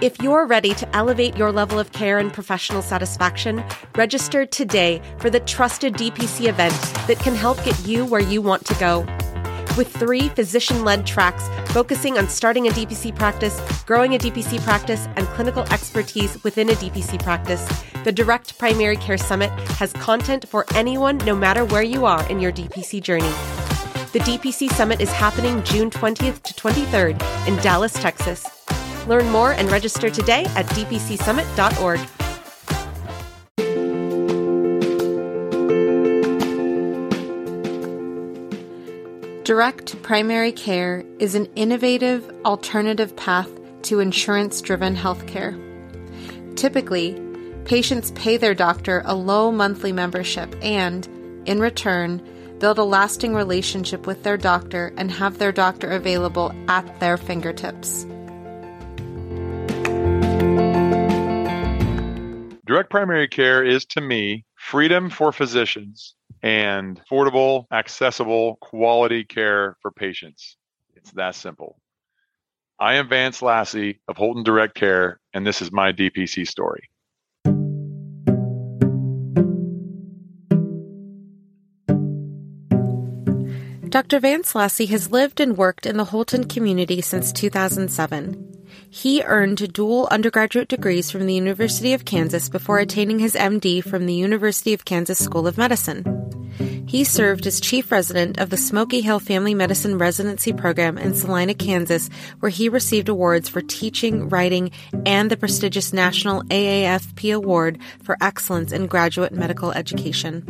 If you're ready to elevate your level of care and professional satisfaction, register today for the trusted DPC event that can help get you where you want to go. With three physician led tracks focusing on starting a DPC practice, growing a DPC practice, and clinical expertise within a DPC practice, the Direct Primary Care Summit has content for anyone, no matter where you are in your DPC journey. The DPC Summit is happening June 20th to 23rd in Dallas, Texas. Learn more and register today at dpcsummit.org. Direct primary care is an innovative alternative path to insurance driven healthcare. Typically, patients pay their doctor a low monthly membership and, in return, build a lasting relationship with their doctor and have their doctor available at their fingertips. Direct primary care is to me freedom for physicians and affordable, accessible, quality care for patients. It's that simple. I am Vance Lassey of Holton Direct Care, and this is my DPC story. Dr. Vance Lassey has lived and worked in the Holton community since 2007. He earned dual undergraduate degrees from the University of Kansas before attaining his MD from the University of Kansas School of Medicine. He served as chief resident of the Smoky Hill Family Medicine Residency Program in Salina, Kansas, where he received awards for teaching, writing, and the prestigious National AAFP Award for Excellence in Graduate Medical Education.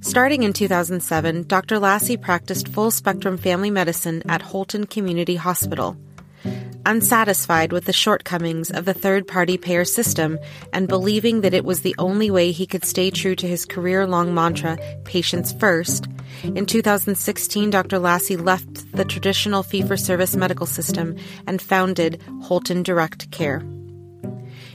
Starting in 2007, Dr. Lassey practiced full spectrum family medicine at Holton Community Hospital. Unsatisfied with the shortcomings of the third party payer system and believing that it was the only way he could stay true to his career long mantra, patients first, in 2016, Dr. Lassey left the traditional fee for service medical system and founded Holton Direct Care.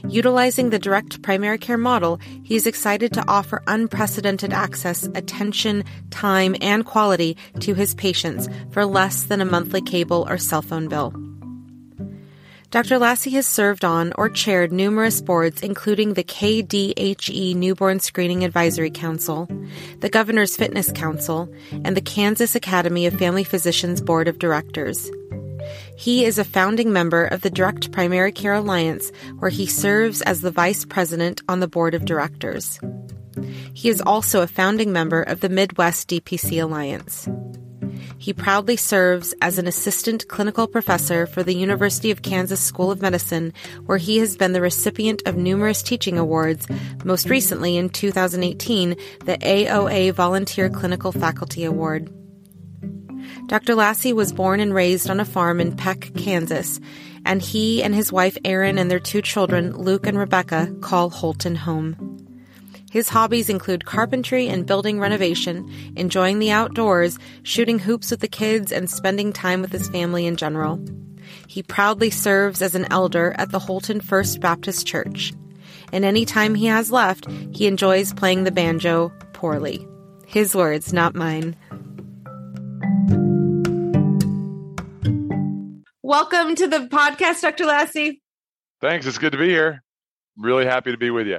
Utilizing the direct primary care model, he is excited to offer unprecedented access, attention, time, and quality to his patients for less than a monthly cable or cell phone bill. Dr. Lassey has served on or chaired numerous boards, including the KDHE Newborn Screening Advisory Council, the Governor's Fitness Council, and the Kansas Academy of Family Physicians Board of Directors. He is a founding member of the Direct Primary Care Alliance, where he serves as the vice president on the board of directors. He is also a founding member of the Midwest DPC Alliance. He proudly serves as an assistant clinical professor for the University of Kansas School of Medicine, where he has been the recipient of numerous teaching awards, most recently in 2018, the AOA Volunteer Clinical Faculty Award. Dr. Lassey was born and raised on a farm in Peck, Kansas, and he and his wife Erin and their two children, Luke and Rebecca, call Holton home. His hobbies include carpentry and building renovation, enjoying the outdoors, shooting hoops with the kids, and spending time with his family in general. He proudly serves as an elder at the Holton First Baptist Church. And any time he has left, he enjoys playing the banjo poorly. His words, not mine. Welcome to the podcast, Dr. Lassey. Thanks. It's good to be here. Really happy to be with you.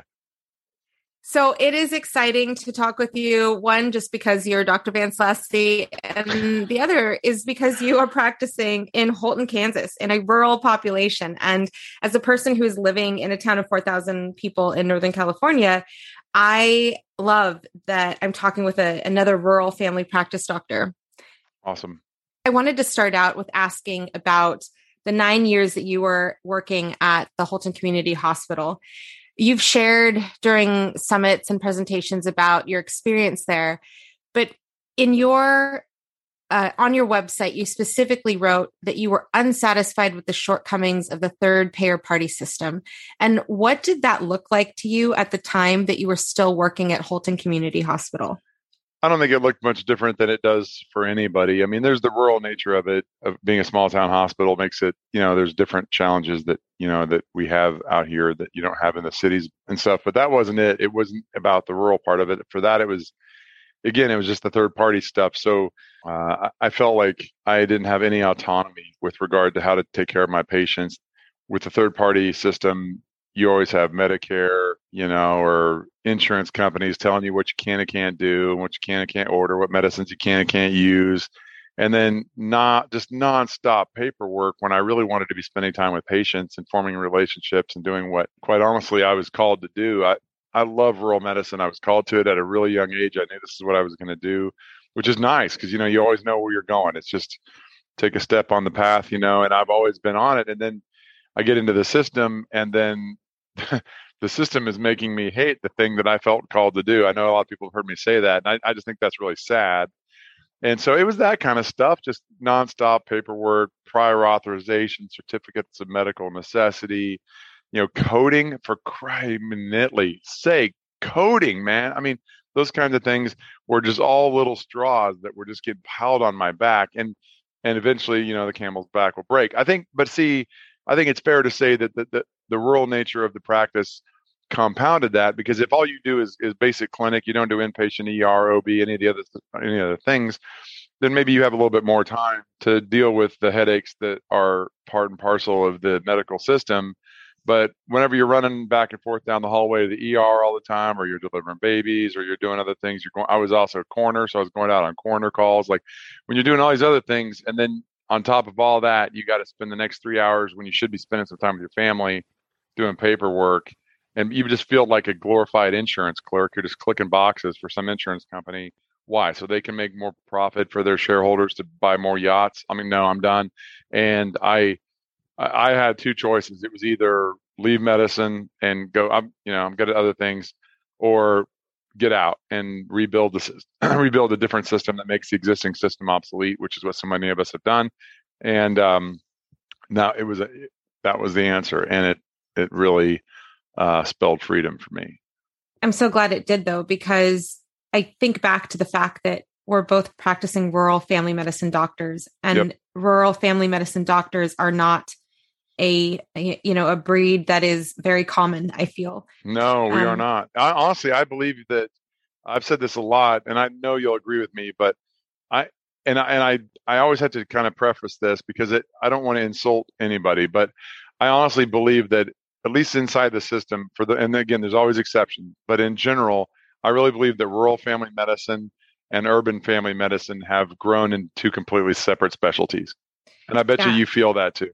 So it is exciting to talk with you. One, just because you're Dr. Vance Lassey, and the other is because you are practicing in Holton, Kansas, in a rural population. And as a person who is living in a town of 4,000 people in Northern California, I love that I'm talking with a, another rural family practice doctor. Awesome. I wanted to start out with asking about the nine years that you were working at the Holton Community Hospital you've shared during summits and presentations about your experience there but in your uh, on your website you specifically wrote that you were unsatisfied with the shortcomings of the third payer party system. And what did that look like to you at the time that you were still working at holton community hospital I don't think it looked much different than it does for anybody. I mean, there's the rural nature of it, of being a small town hospital makes it, you know, there's different challenges that, you know, that we have out here that you don't have in the cities and stuff. But that wasn't it. It wasn't about the rural part of it. For that, it was, again, it was just the third party stuff. So uh, I felt like I didn't have any autonomy with regard to how to take care of my patients with the third party system, you always have Medicare, you know, or insurance companies telling you what you can and can't do, and what you can and can't order, what medicines you can and can't use. And then not just nonstop paperwork when I really wanted to be spending time with patients and forming relationships and doing what quite honestly I was called to do. I, I love rural medicine. I was called to it at a really young age. I knew this is what I was going to do, which is nice because you know you always know where you're going. It's just take a step on the path, you know, and I've always been on it. And then I get into the system and then the system is making me hate the thing that I felt called to do. I know a lot of people have heard me say that, and I, I just think that's really sad. And so it was that kind of stuff, just nonstop paperwork, prior authorization, certificates of medical necessity, you know, coding for criminally sake, coding, man. I mean, those kinds of things were just all little straws that were just getting piled on my back. And and eventually, you know, the camel's back will break. I think, but see, I think it's fair to say that the, the, the rural nature of the practice compounded that because if all you do is, is basic clinic, you don't do inpatient ER, OB, any of the other any other things, then maybe you have a little bit more time to deal with the headaches that are part and parcel of the medical system. But whenever you're running back and forth down the hallway to the ER all the time, or you're delivering babies, or you're doing other things, you're going. I was also a coroner, so I was going out on coroner calls. Like when you're doing all these other things, and then on top of all that, you got to spend the next three hours when you should be spending some time with your family doing paperwork. And you just feel like a glorified insurance clerk. You're just clicking boxes for some insurance company. Why? So they can make more profit for their shareholders to buy more yachts. I mean, no, I'm done. And I, I had two choices. It was either leave medicine and go. I'm, you know, I'm good at other things, or get out and rebuild the rebuild a different system that makes the existing system obsolete, which is what so many of us have done. And um, now it was a, that was the answer, and it it really uh, spelled freedom for me. I'm so glad it did though, because I think back to the fact that we're both practicing rural family medicine doctors, and yep. rural family medicine doctors are not a you know a breed that is very common i feel no we um, are not I, honestly i believe that i've said this a lot and i know you'll agree with me but i and I, and I I always have to kind of preface this because it I don't want to insult anybody, but I honestly believe that at least inside the system for the and again there's always exceptions, but in general, I really believe that rural family medicine and urban family medicine have grown in two completely separate specialties. And I bet yeah. you you feel that too.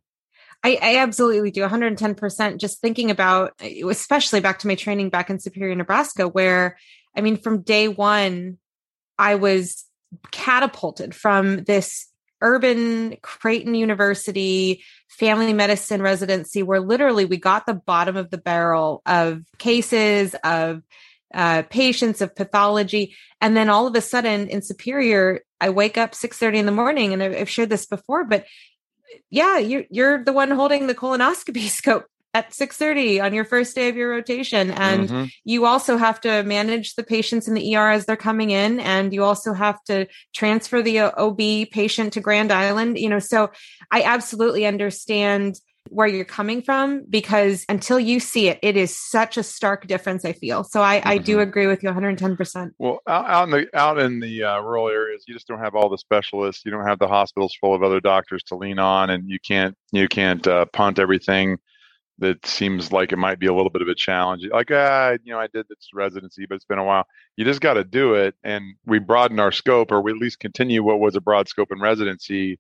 I, I absolutely do 110%. Just thinking about, eh, especially back to my training back in Superior, Nebraska, where I mean, from day one, I was catapulted from this urban Creighton University family medicine residency where literally we got the bottom of the barrel of cases of uh, patients of pathology. And then all of a sudden in superior i wake up 6.30 in the morning and i've shared this before but yeah, you're you're the one holding the colonoscopy scope at 6:30 on your first day of your rotation and mm-hmm. you also have to manage the patients in the ER as they're coming in and you also have to transfer the OB patient to Grand Island you know so I absolutely understand where you're coming from because until you see it, it is such a stark difference. I feel so. I, mm-hmm. I do mm-hmm. agree with you 110. percent Well, out, out, in the out in the uh, rural areas, you just don't have all the specialists. You don't have the hospitals full of other doctors to lean on, and you can't you can't uh, punt everything. That seems like it might be a little bit of a challenge. Like, ah, you know, I did this residency, but it's been a while. You just got to do it, and we broaden our scope, or we at least continue what was a broad scope in residency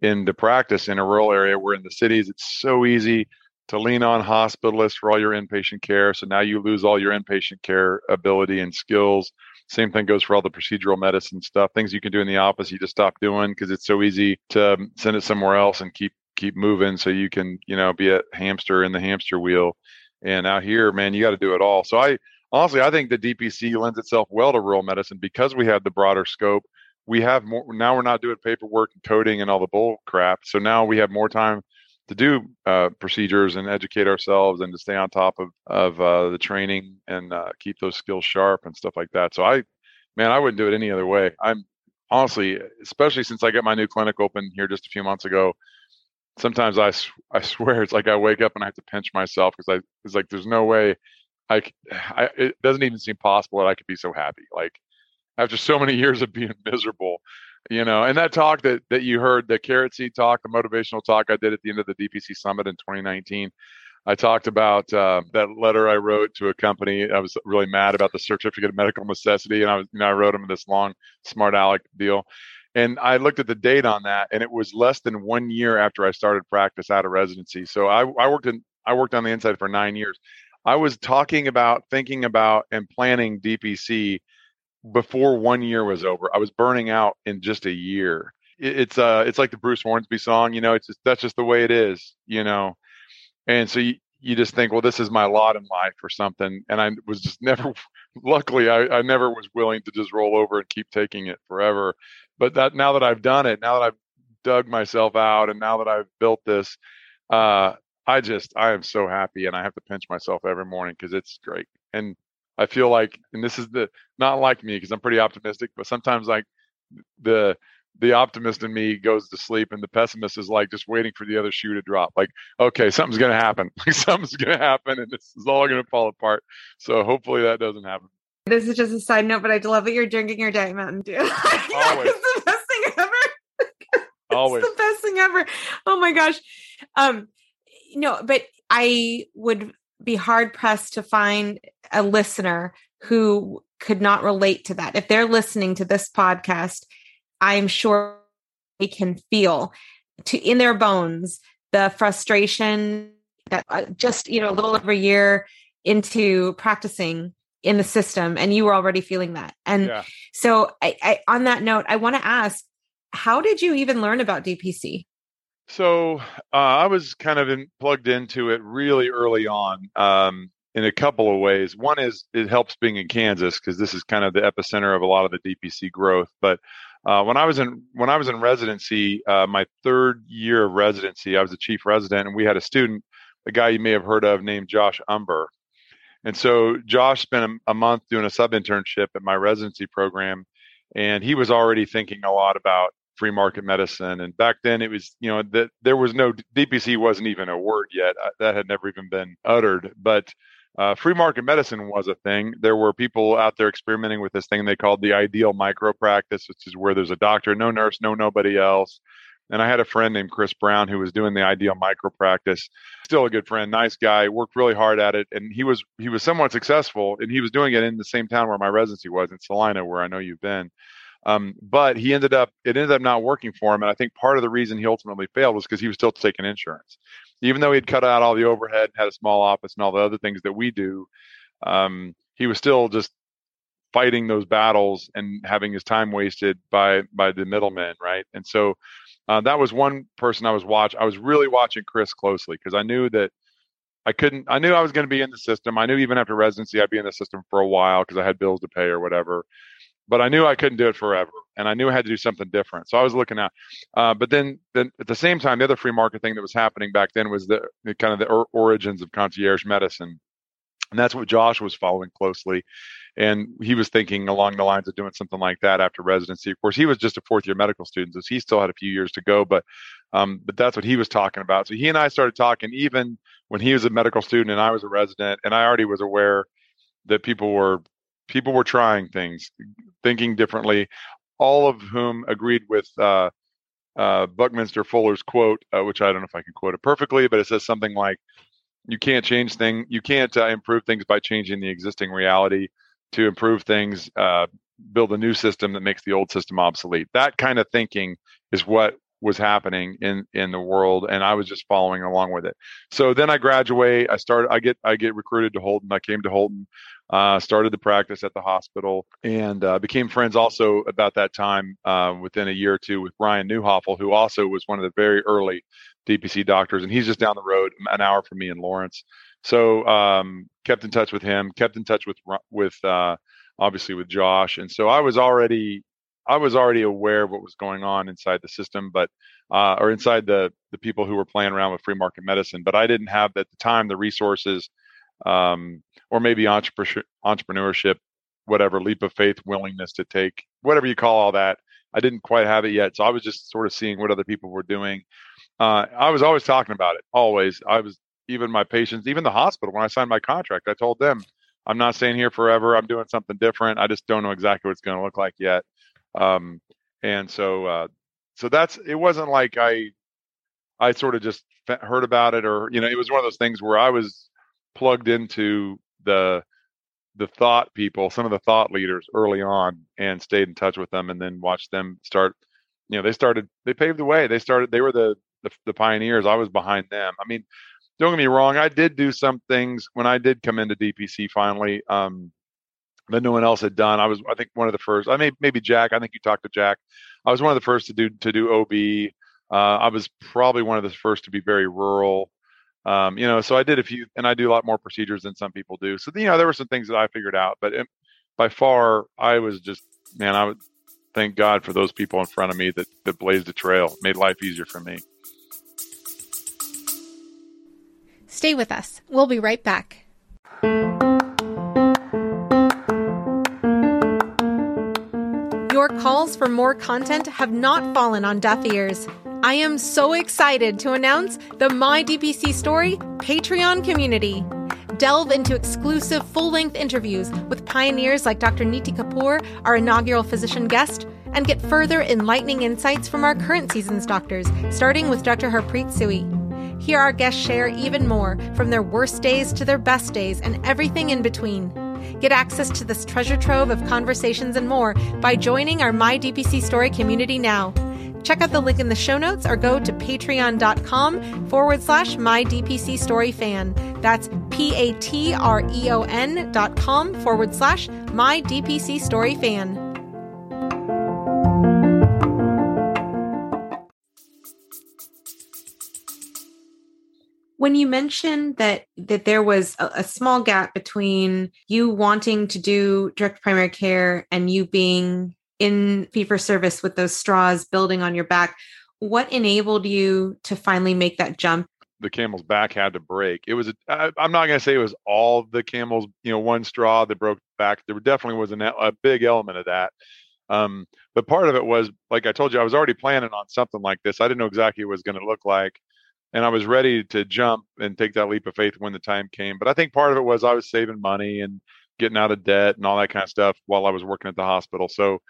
into practice in a rural area where in the cities it's so easy to lean on hospitalists for all your inpatient care. So now you lose all your inpatient care ability and skills. Same thing goes for all the procedural medicine stuff. Things you can do in the office, you just stop doing because it's so easy to send it somewhere else and keep keep moving so you can, you know, be a hamster in the hamster wheel. And out here, man, you got to do it all. So I honestly I think the DPC lends itself well to rural medicine because we have the broader scope we have more now we're not doing paperwork and coding and all the bull crap so now we have more time to do uh, procedures and educate ourselves and to stay on top of of uh, the training and uh, keep those skills sharp and stuff like that so i man i wouldn't do it any other way i'm honestly especially since i got my new clinic open here just a few months ago sometimes i i swear it's like i wake up and i have to pinch myself because i it's like there's no way I, I it doesn't even seem possible that i could be so happy like after so many years of being miserable you know and that talk that that you heard the carrot seed talk the motivational talk i did at the end of the dpc summit in 2019 i talked about uh, that letter i wrote to a company i was really mad about the certificate of medical necessity and i was you know i wrote them this long smart aleck deal and i looked at the date on that and it was less than one year after i started practice out of residency so i, I worked in i worked on the inside for nine years i was talking about thinking about and planning dpc before one year was over. I was burning out in just a year. it's uh it's like the Bruce Hornsby song, you know, it's just that's just the way it is, you know. And so you, you just think, well, this is my lot in life or something. And I was just never luckily I, I never was willing to just roll over and keep taking it forever. But that now that I've done it, now that I've dug myself out and now that I've built this, uh I just I am so happy and I have to pinch myself every morning because it's great. And I feel like, and this is the not like me because I'm pretty optimistic, but sometimes like the the optimist in me goes to sleep and the pessimist is like just waiting for the other shoe to drop like okay something's going to happen. Like something's going to happen and this is all going to fall apart. So hopefully that doesn't happen this is just a side note but i love that you're drinking your diet mountain dew always. the best thing ever. Always. the best thing ever. Oh my gosh. Um no but i would be hard pressed to find a listener who could not relate to that. If they're listening to this podcast, I'm sure they can feel to in their bones the frustration that uh, just you know a little over a year into practicing in the system and you were already feeling that and yeah. so I, I, on that note i want to ask how did you even learn about dpc so uh, I was kind of in, plugged into it really early on um, in a couple of ways. One is it helps being in Kansas because this is kind of the epicenter of a lot of the DPC growth. But uh, when I was in when I was in residency, uh, my third year of residency, I was a chief resident, and we had a student, a guy you may have heard of named Josh Umbehr. And so Josh spent a, a month doing a sub internship at my residency program, and he was already thinking a lot about free market medicine. And back then it was, you know, that there was no DPC wasn't even a word yet. Uh, that had never even been uttered. But uh, free market medicine was a thing. There were people out there experimenting with this thing they called the ideal micro practice, which is where there's a doctor, no nurse, no nobody else. And I had a friend named Chris Brown who was doing the ideal micro practice. Still a good friend, nice guy, worked really hard at it, and he was he was somewhat successful. And he was doing it in the same town where my residency was in Salina, where I know you've been. Um, but he ended up, it ended up not working for him. And I think part of the reason he ultimately failed was because he was still taking insurance. Even though he'd cut out all the overhead, had a small office and all the other things that we do, um, he was still just fighting those battles and having his time wasted by by the middlemen, right? And so uh, that was one person I was watch. I was really watching Chris closely because I knew that I couldn't. I knew I was going to be in the system. I knew even after residency, I'd be in the system for a while because I had bills to pay or whatever but I knew I couldn't do it forever, and I knew I had to do something different. So I was looking out. Uh, but then, then at the same time, the other free market thing that was happening back then was the, kind of the or- origins of concierge medicine, and that's what Josh was following closely. And he was thinking along the lines of doing something like that after residency. Of course, he was just a fourth year medical student, so he still had a few years to go. But um, but that's what he was talking about. So he and I started talking even when he was a medical student and I was a resident, and I already was aware that people were people were trying things, thinking differently, all of whom agreed with uh, uh, Buckminster Fuller's quote, uh, which I don't know if I can quote it perfectly, but it says something like, "You can't change things. You can't uh, improve things by changing the existing reality. To improve things, uh, build a new system that makes the old system obsolete." That kind of thinking is what was happening in in the world and i was just following along with it so then i graduate i start. i get i get recruited to holton i came to holton uh, started the practice at the hospital and uh, became friends also about that time uh, within a year or two with Brian Newhoffel, who also was one of the very early DPC doctors. And he's just down the road, an hour from me in Lawrence. So um, kept in touch with him, kept in touch with with uh, obviously with Josh, and so I was already I was already aware of what was going on inside the system, but uh, or inside the the people who were playing around with free market medicine. But I didn't have at the time the resources um, or maybe entrepreneurship, whatever leap of faith, willingness to take whatever you call all that. I didn't quite have it yet, so I was just sort of seeing what other people were doing. Uh, I was always talking about it. Always, I was even my patients, even the hospital. When I signed my contract, I told them I'm not staying here forever. I'm doing something different. I just don't know exactly what it's going to look like yet. Um, and so, uh, so that's it. Wasn't like I, I sort of just heard about it, or you know, it was one of those things where I was plugged into the the thought people, some of the thought leaders early on, and stayed in touch with them, and then watched them start. You know, they started. They paved the way. They started. They were the the, the pioneers. I was behind them. I mean, don't get me wrong. I did do some things when I did come into DPC finally. Um, that no one else had done. I was, I think, one of the first. I may, maybe Jack. I think you talked to Jack. I was one of the first to do to do OB. Uh, I was probably one of the first to be very rural. Um, you know, so I did a few, and I do a lot more procedures than some people do. So you know, there were some things that I figured out, but it, by far, I was just man. I would thank God for those people in front of me that that blazed the trail, made life easier for me. Stay with us. We'll be right back. Your calls for more content have not fallen on deaf ears. I am so excited to announce the My DPC Story Patreon community. Delve into exclusive full length interviews with pioneers like Dr. Niti Kapoor, our inaugural physician guest, and get further enlightening insights from our current season's doctors, starting with Dr. Harpreet Sui. Hear our guests share even more from their worst days to their best days and everything in between. Get access to this treasure trove of conversations and more by joining our My DPC Story community now. Check out the link in the show notes or go to patreon.com forward slash my DPC story fan. That's P A T R E O N dot com forward slash my DPC story fan. When you mentioned that that there was a, a, small gap between you wanting to do direct primary care and you being in fee for service with those straws building on your back what enabled you to finally make that jump? The camel's back had to break. It was i'm not going to say it was all the camel's you know one straw that broke back. There definitely was an, a big element of that. Um, but part of it was like i told you i was already planning on something like this. I didn't know exactly what it was going to look like and I was ready to jump and take that leap of faith when the time came. But I think part of it was I was saving money and getting out of debt and all that kind of stuff while I was working at the hospital. So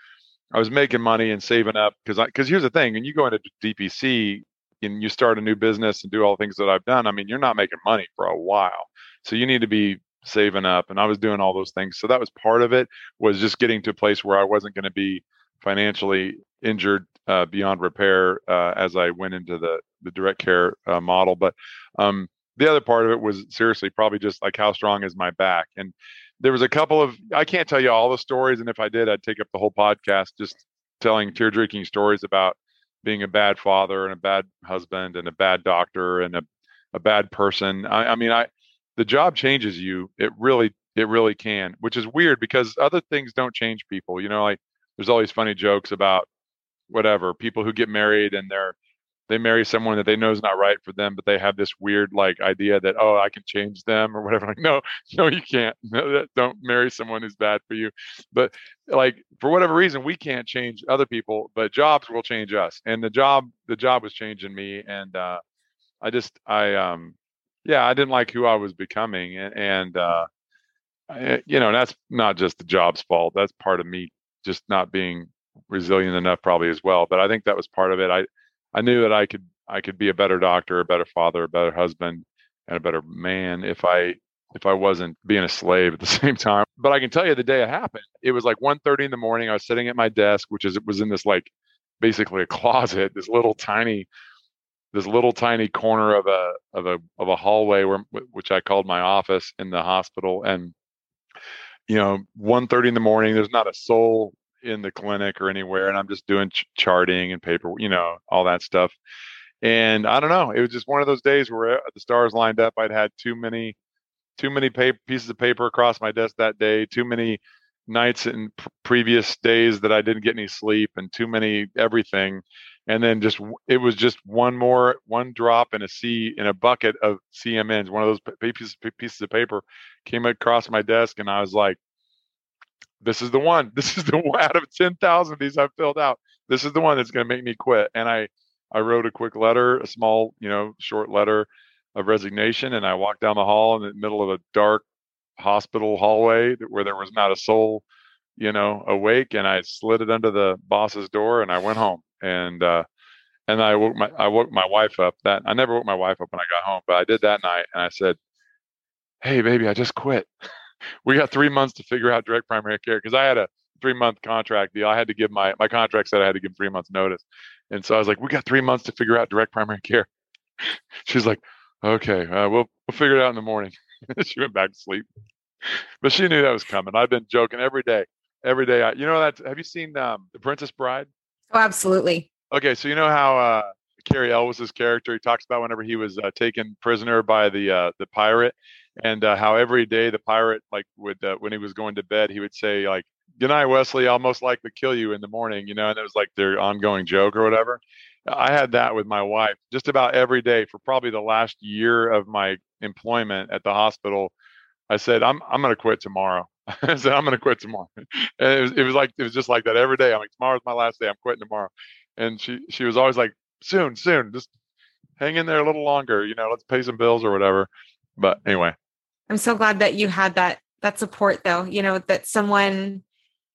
I was making money and saving up because because here's the thing: when you go into DPC and you start a new business and do all the things that I've done, I mean, you're not making money for a while. So you need to be saving up, and I was doing all those things. So that was part of it was just getting to a place where I wasn't going to be financially injured uh, beyond repair uh, as I went into the the direct care uh, model. But um, the other part of it was seriously probably just like how strong is my back. And there was a couple of I can't tell you all the stories, and if I did, I'd take up the whole podcast just telling tear drinking stories about being a bad father and a bad husband and a bad doctor and a, a bad person. I, I mean, I the job changes you. It really it really can, which is weird because other things don't change people. You know, like there's all these funny jokes about whatever people who get married and they're they marry someone that they know is not right for them, but they have this weird like idea that oh I can change them or whatever. Like no, no you can't. No, don't marry someone who's bad for you. But like for whatever reason we can't change other people, but jobs will change us. And the job the job was changing me, and uh, I just I um yeah I didn't like who I was becoming, and, and uh, I, you know that's not just the job's fault. That's part of me just not being resilient enough probably as well. But I think that was part of it. I I knew that I could I could be a better doctor, a better father, a better husband, and a better man if I if I wasn't being a slave at the same time. But I can tell you the day it happened, it was like 1.30 in the morning. I was sitting at my desk, which is it was in this like basically a closet, this little tiny this little tiny corner of a of a of a hallway where which I called my office in the hospital and you know 1.30 in the morning there's not a soul in the clinic or anywhere and i'm just doing ch- charting and paper you know all that stuff. And i don't know it was just one of those days where uh, the stars lined up i'd had too many too many pieces of paper across my desk that day too many nights and pr- previous days that i didn't get any sleep and too many everything. And then just it was just one more one drop in a sea in a bucket of cmns one of those pieces, pieces of paper came across my desk and i was like this is the one. This is the one out of 10,000 of these I've filled out. This is the one that's going to make me quit. And I, I wrote a quick letter, a small, you know, short letter of resignation. And I walked down the hall in the middle of a dark hospital hallway where there was not a soul, you know, awake, and I slid it under the boss's door, and I went home. And uh, and I woke my I woke my wife up. That I never woke my wife up when I got home, but I did that night, and I said, "Hey, baby, I just quit. we got three months to figure out direct primary care because I had a three month contract deal. I had to give my my contract said I had to give three months notice, and so I was like, we got three months to figure out direct primary care. She's like, okay, uh, we'll we'll figure it out in the morning. she went back to sleep, but she knew that was coming. I've been joking every day, every day. I, you know that? Have you seen um, the Princess Bride? Oh, absolutely. Okay, so you know how uh, Cary Elwes's character he talks about whenever he was uh, taken prisoner by the uh, the pirate, and uh, how every day the pirate like would uh, when he was going to bed he would say like good night Westley i'll most likely kill you in the morning you know and it was like their ongoing joke or whatever. I had that with my wife just about every day for probably the last year of my employment at the hospital. I said i'm, I'm going to quit tomorrow. I said i'm going to quit tomorrow. And it was, it was like it was just like that every day. I'm like tomorrow's my last day. I'm quitting tomorrow. And she she was always like soon soon just hang in there a little longer you know let's pay some bills or whatever. But anyway i'm so glad that you had that that support though you know that someone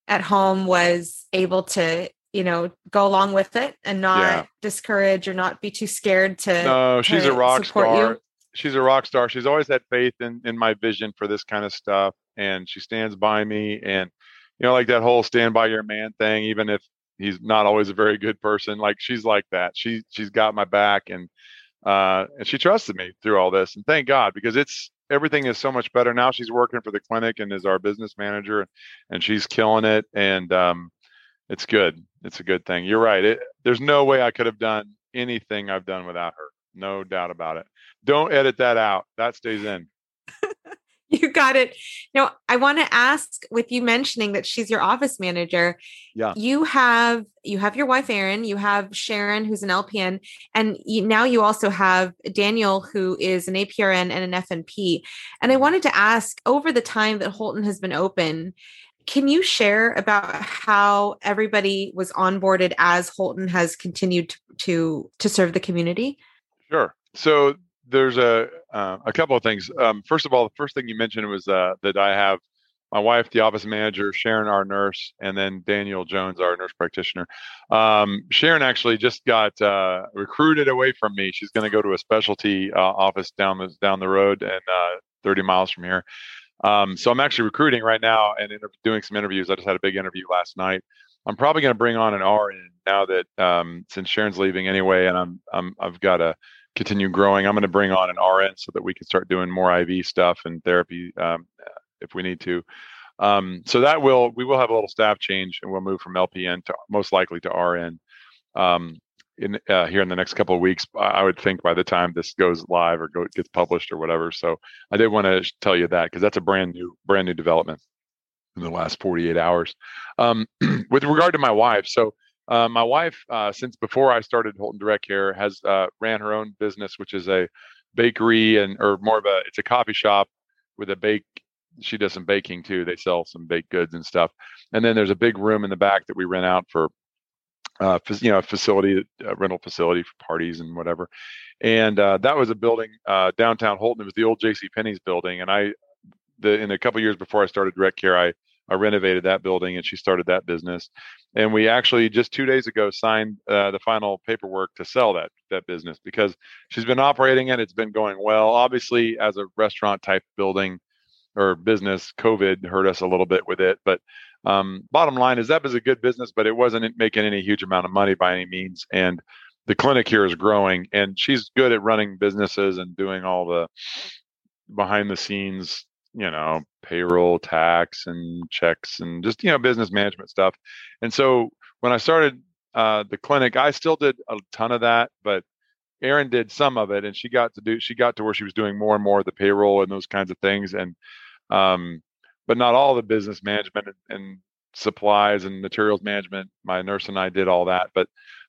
at home was able to you know go along with it and not yeah. discourage or not be too scared to no she's to a rock star you. she's a rock star she's always had faith in in my vision for this kind of stuff and she stands by me and you know like that whole stand by your man thing even if he's not always a very good person like she's like that she she's got my back and uh and she trusted me through all this and thank god because it's everything is so much better now. She's working for the clinic and is our business manager, and she's killing it. And um, it's good. It's a good thing. You're right. It, there's no way I could have done anything I've done without her. No doubt about it. Don't edit that out. That stays in. You got it. Now, I want to ask with you mentioning that she's your office manager. Yeah. You have you have your wife Erin, you have Sharon who's an LPN, and you, now you also have Daniel who is an APRN and an FNP. And I wanted to ask over the time that Holton has been open, can you share about how everybody was onboarded as Holton has continued to to, to serve the community? Sure. So there's a uh, a couple of things. Um, first of all, the first thing you mentioned was uh, that I have my wife, the office manager, Sharon, our nurse, and then Daniel Jones, our nurse practitioner. Um, Sharon actually just got uh, recruited away from me. She's going to go to a specialty uh, office down the down the road and uh, 30 miles from here. Um, so I'm actually recruiting right now and doing some interviews. I just had a big interview last night. I'm probably going to bring on an RN now that um, since Sharon's leaving anyway, and I'm, I'm I've got a continue growing. I'm going to bring on an RN so that we can start doing more IV stuff and therapy um, if we need to. Um, so that will we will have a little staff change and we'll move from LPN to most likely to RN um, in uh, here in the next couple of weeks. I would think by the time this goes live or go, gets published or whatever. So I did want to tell you that because that's a brand new brand new development in the last 48 hours. Um, with regard to my wife, so uh, my wife, uh, since before I started Holton Direct Care, has uh, ran her own business, which is a bakery and or more of a it's a coffee shop with a bake. She does some baking too. They sell some baked goods and stuff. And then there's a big room in the back that we rent out for, uh, you know, a facility rental facility for parties and whatever. And uh, that was a building downtown Holton. It was the old J.C. Penney's building. And I, the in a couple years before I started Direct Care, I I renovated that building and she started that business. And we actually just two days ago signed uh, the final paperwork to sell that that business because she's been operating it. It's been going well. Obviously, as a restaurant type building or business, COVID hurt us a little bit with it. But um, bottom line is that was a good business, but it wasn't making any huge amount of money by any means. And the clinic here is growing, and she's good at running businesses and doing all the behind the scenes you know payroll tax and checks and just you know business management stuff. And so when i started uh, the clinic i still did a ton of that but erin did some of it and she got to do she got to where she was doing more and more of the payroll and those kinds of things and um, but not all the business management and, and supplies and materials management my nurse and i did all that but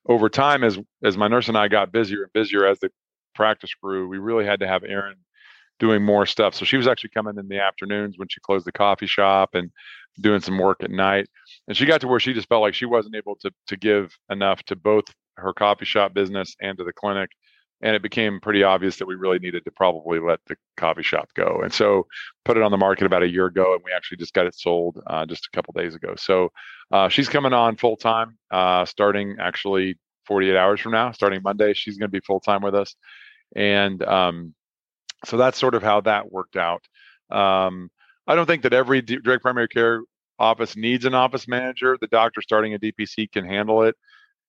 over time as as my nurse and i got busier and busier as the practice grew we really had to have erin doing more stuff. So she was actually coming in the afternoons when she closed the coffee shop and doing some work at night. And she got to where she just felt like she wasn't able to to give enough to both her coffee shop business and to the clinic and it became pretty obvious that we really needed to probably let the coffee shop go. And so put it on the market about a year ago, and we actually just got it sold uh, just a couple days ago. So uh, she's coming on full time, uh, starting actually 48 hours from now, starting Monday. She's going to be full time with us, and um, so that's sort of how that worked out. Um, I don't think that every direct primary care office needs an office manager. The doctor starting a DPC can handle it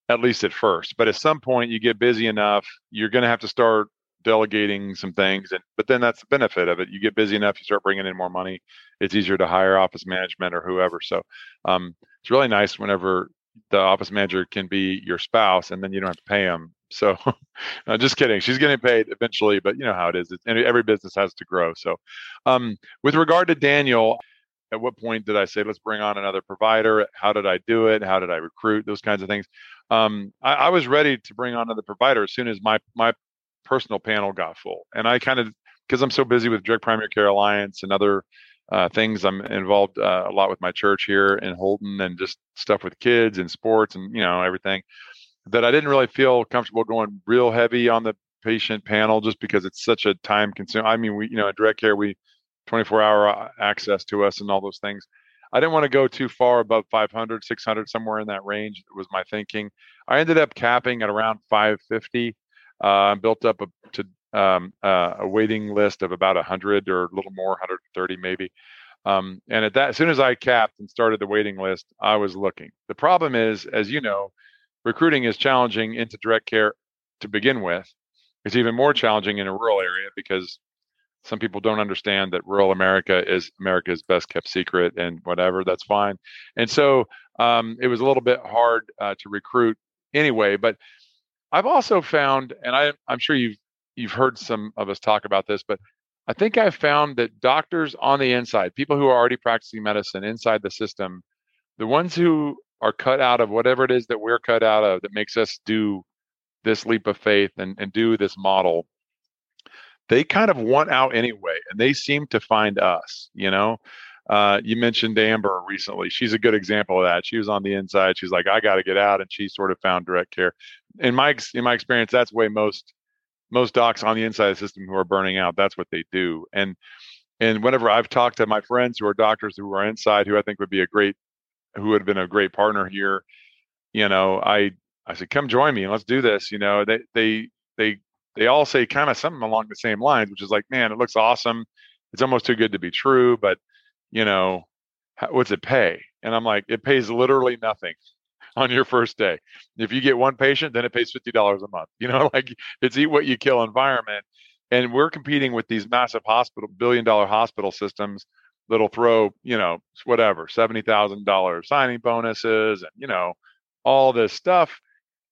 at least at first. But at some point, you get busy enough, you're going to have to start delegating some things and but then that's the benefit of it you get busy enough you start bringing in more money it's easier to hire office management or whoever so um, it's really nice whenever the office manager can be your spouse and then you don't have to pay them so uh, just kidding. She's getting paid eventually but you know how it is. It's, every business has to grow. So um, with regard to daniel at what point did i say let's bring on another provider how did i do it? How did i recruit? Those kinds of things. Um, I, I, was ready to bring on another provider as soon as my my personal panel got full, and I kind of because I'm so busy with Direct Primary Care Alliance and other uh, things. I'm involved uh, a lot with my church here in Holton and just stuff with kids and sports and you know everything that I didn't really feel comfortable going real heavy on the patient panel just because it's such a time consuming. I mean, we you know at direct care we 24 hour uh, access to us and all those things. I didn't want to go too far above 500, 600, somewhere in that range was my thinking. I ended up capping at around 550. Uh, built up a, to um, uh, a waiting list of about 100 or a little more, 130 maybe. Um, and at that, as soon as I capped and started the waiting list, I was looking. The problem is, as you know, recruiting is challenging into direct care to begin with. It's even more challenging in a rural area because some people don't understand that rural America is America's best kept secret and whatever. That's fine. And so um, it was a little bit hard uh, to recruit anyway. But I've also found, and I, I'm sure you've you've heard some of us talk about this, but I think I've found that doctors on the inside, people who are already practicing medicine inside the system, the ones who are cut out of whatever it is that we're cut out of that makes us do this leap of faith and, and do this model they kind of want out anyway and they seem to find us you know? Uh, you mentioned amber recently. She's a good example of that. She was on the inside. She's like i got to get out and she sort of found direct care. In my in my experience that's the way most most docs on the inside of the system who are burning out. That's what they do. And and whenever i've talked to my friends who are doctors who are inside who i think would be a great who have been a great partner here you know i i said come join me and let's do this you know they they they they all say kind of something along the same lines, which is like, man, it looks awesome. It's almost too good to be true, but you know, what's it pay? And I'm like, it pays literally nothing on your first day. If you get one patient, then it pays fifty dollars a month. You know, like it's eat what you kill environment. And we're competing with these massive hospital, billion dollar hospital systems that'll throw, you know, whatever, seventy thousand dollars signing bonuses and you know, all this stuff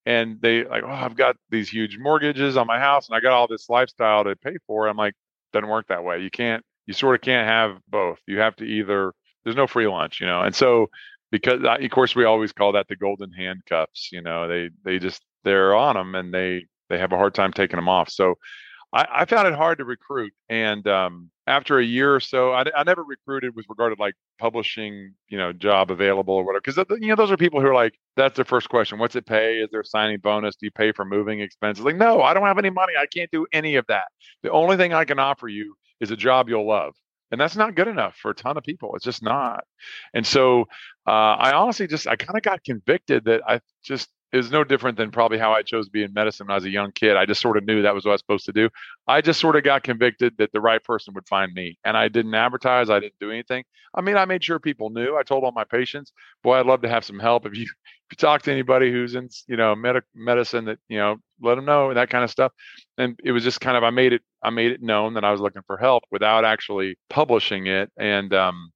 and they like, oh, I've got these huge mortgages on my house and I got all this lifestyle to pay for. I'm like, doesn't work that way. You can't, you sort of can't have both. You have to either, there's no free lunch, you know? And so, because uh, of course we always call that the golden handcuffs, you know, they, they just, they're on them and they, they have a hard time taking them off. So I, I found it hard to recruit. And, um, after a year or so, I, I never recruited with regard to like publishing, you know, job available or whatever. Because you know, those are people who are like, that's their first question. What's it pay? Is there a signing bonus? Do you pay for moving expenses? Like, no, I don't have any money. I can't do any of that. The only thing I can offer you is a job you'll love. And that's not good enough for a ton of people. It's just not. And so uh, I honestly just, I kind of got convicted that I just it was no different than probably how I chose to be in medicine when I was a young kid. I just sort of knew that was what I was supposed to do. I just sort of got convicted that the right person would find me. And I didn't advertise, I didn't do anything. I mean, I made sure people knew. I told all my patients, boy, I'd love to have some help. If you if you talk to anybody who's in, you know, med- medicine that, you know, let them know that kind of stuff. And it was just kind of I made it I made it known that I was looking for help without actually publishing it. And um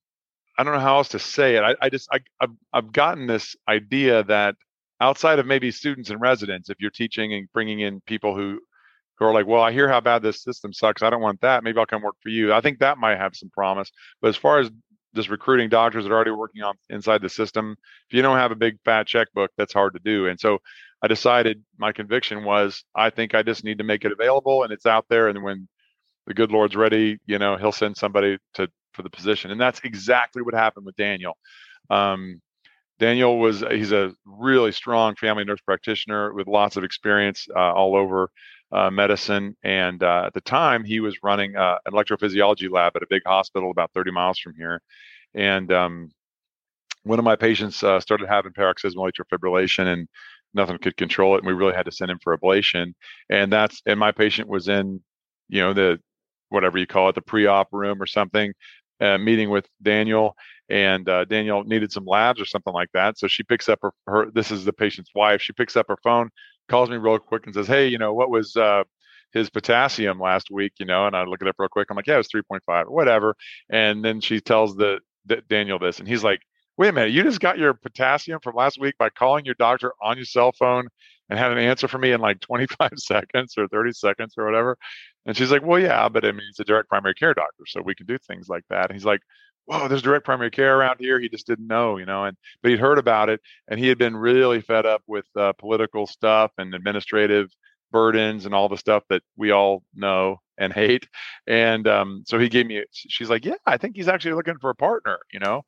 I don't know how else to say it. I, I just I, I've, I've gotten this idea that outside of maybe students and residents if you're teaching and bringing in people who who are like well i hear how bad this system sucks. I don't want that. Maybe i'll come work for you. I think that might have some promise. But as far as just recruiting doctors that are already working on inside the system if you don't have a big fat checkbook that's hard to do. And so i decided my conviction was i think i just need to make it available and it's out there. And when the good lord's ready you know he'll send somebody to for the position. And that's exactly what happened with daniel. Um, Daniel was he's a really strong family nurse practitioner with lots of experience uh, all over uh, medicine. And uh, at the time, he was running uh, an electrophysiology lab at a big hospital about 30 miles from here. And um, one of my patients uh, started having paroxysmal atrial fibrillation and nothing could control it. And we really had to send him for ablation. And that's, and my patient was in, you know, the, whatever you call it, the pre-op room or something, uh, meeting with Daniel and uh, Daniel needed some labs or something like that. So she picks up her, her, this is the patient's wife. She picks up her phone, calls me real quick and says, Hey, you know, what was, uh, his potassium last week, you know, and I look it up real quick. I'm like, yeah, it was 3.5 whatever. And then she tells the, the Daniel this, and he's like, wait a minute, you just got your potassium from last week by calling your doctor on your cell phone and had an answer for me in like 25 seconds or 30 seconds or whatever. And she's like, well, yeah, but I mean, it's a direct primary care doctor, so we can do things like that. And he's like, whoa, there's direct primary care around here. He just didn't know, you know, and but he'd heard about it, and he had been really fed up with uh, political stuff and administrative burdens and all the stuff that we all know and hate. And um, so he gave me. She's like, yeah, I think he's actually looking for a partner, you know,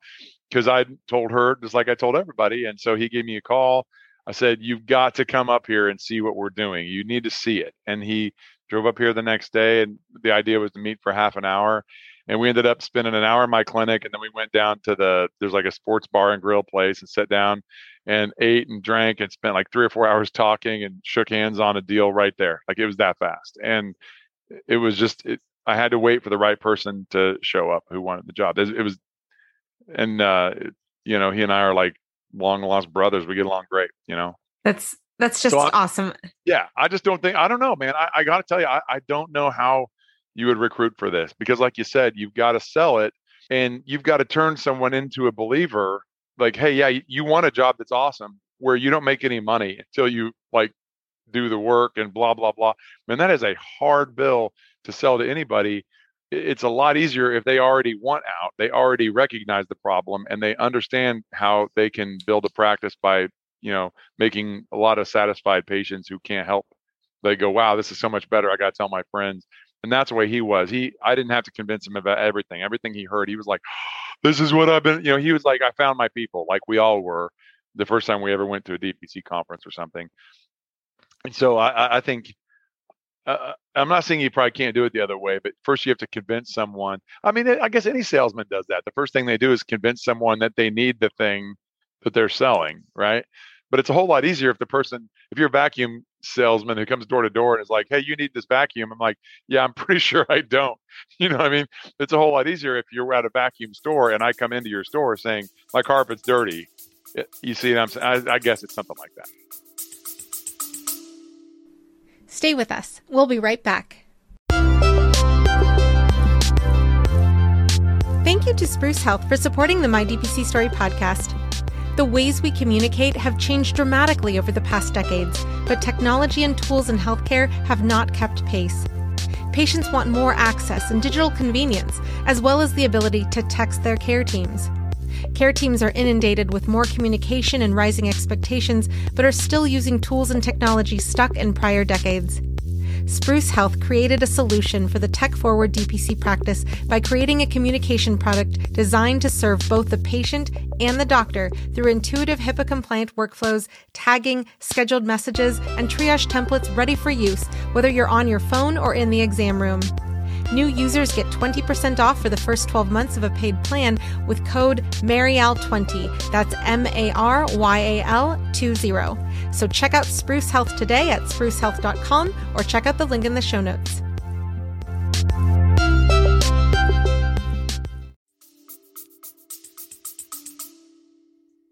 because I told her just like I told everybody, and so he gave me a call. I said, you've got to come up here and see what we're doing. You need to see it. And he drove up here the next day, and the idea was to meet for half an hour and we ended up spending an hour in my clinic and then we went down to the there's like a sports bar and grill place and sat down and ate and drank and spent like three or four hours talking and shook hands on a deal right there. Like it was that fast. And it was just it, i had to wait for the right person to show up who wanted the job. It, was and uh you know he and i are like long lost brothers. We get along great you know? That's that's just so awesome. Yeah i just don't think i don't know man. I, I gotta tell you I, I don't know how you would recruit for this because like you said you've got to sell it and you've got to turn someone into a believer like hey yeah you want a job that's awesome where you don't make any money until you like do the work and blah blah blah man that is a hard bill to sell to anybody. It's a lot easier if they already want out they already recognize the problem and they understand how they can build a practice by you know making a lot of satisfied patients who can't help. They go wow this is so much better i got to tell my friends and that's the way he was. He I didn't have to convince him about everything. Everything he heard, he was like, "This is what I've been." You know, he was like, "I found my people," like we all were the first time we ever went to a DPC conference or something. And so I, I think uh, uh, I'm not saying you probably can't do it the other way, but first you have to convince someone. I mean, I guess any salesman does that. The first thing they do is convince someone that they need the thing that they're selling, right? But it's a whole lot easier if the person, if you're a vacuum salesman who comes door to door and is like, "Hey, you need this vacuum." I'm like, "Yeah, I'm pretty sure I don't." You know, what I mean, it's a whole lot easier if you're at a vacuum store and I come into your store saying, "My carpet's dirty." Eh, you see I'm? I, I guess it's something like that. Stay with us. We'll be right back. Thank you to Spruce Health for supporting the My DPC Story podcast. The ways we communicate have changed dramatically over the past decades, but technology and tools in healthcare have not kept pace. Patients want more access and digital convenience, as well as the ability to text their care teams. Care teams are inundated with more communication and rising expectations, but are still using tools and technology stuck in prior decades. Spruce Health created a solution for the tech forward DPC practice by creating a communication product designed to serve both the patient and the doctor through intuitive HIPAA compliant workflows, tagging, scheduled messages, and triage templates ready for use, whether you're on your phone or in the exam room. New users get 20% off for the first 12 months of a paid plan with code MARYAL20. That's M A R Y A L 20. So check out Spruce Health today at sprucehealth.com or check out the link in the show notes.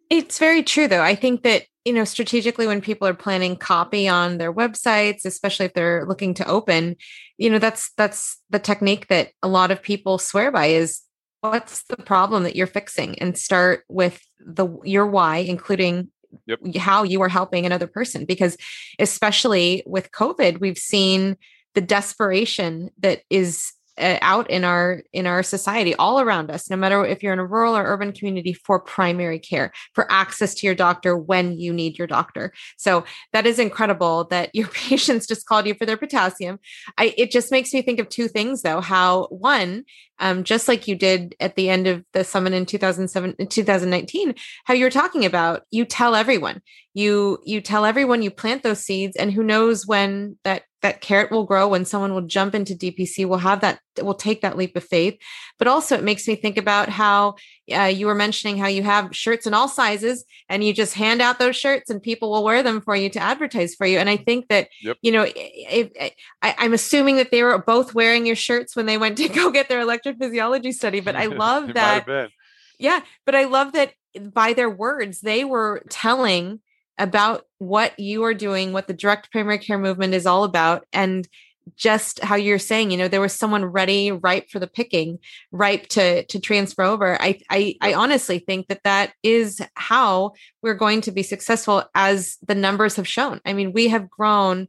It's very true, though. I think that you know strategically when people are planning copy on their websites especially if they're looking to open you know that's that's the technique that a lot of people swear by is what's the problem that you're fixing and start with the your why including yep. how you are helping another person because especially with covid we've seen the desperation that is out in our in our society all around us no matter if you're in a rural or urban community for primary care for access to your doctor when you need your doctor. So that is incredible that your patients just called you for their potassium. I, it just makes me think of two things though how one um, just like you did at the end of the summit in 2007 2019 how you're talking about you tell everyone. You you tell everyone you plant those seeds and who knows when that that carrot will grow when someone will jump into DPC, will have that, will take that leap of faith. But also, it makes me think about how uh, you were mentioning how you have shirts in all sizes and you just hand out those shirts and people will wear them for you to advertise for you. And I think that, yep. you know, if, if, I, I'm assuming that they were both wearing your shirts when they went to go get their electrophysiology study. But I love that. Yeah. But I love that by their words, they were telling about what you are doing, what the direct primary care movement is all about, and just how you're saying, you know, there was someone ready, ripe for the picking, ripe to to transfer over. I I, I honestly think that that is how we're going to be successful, as the numbers have shown. I mean, we have grown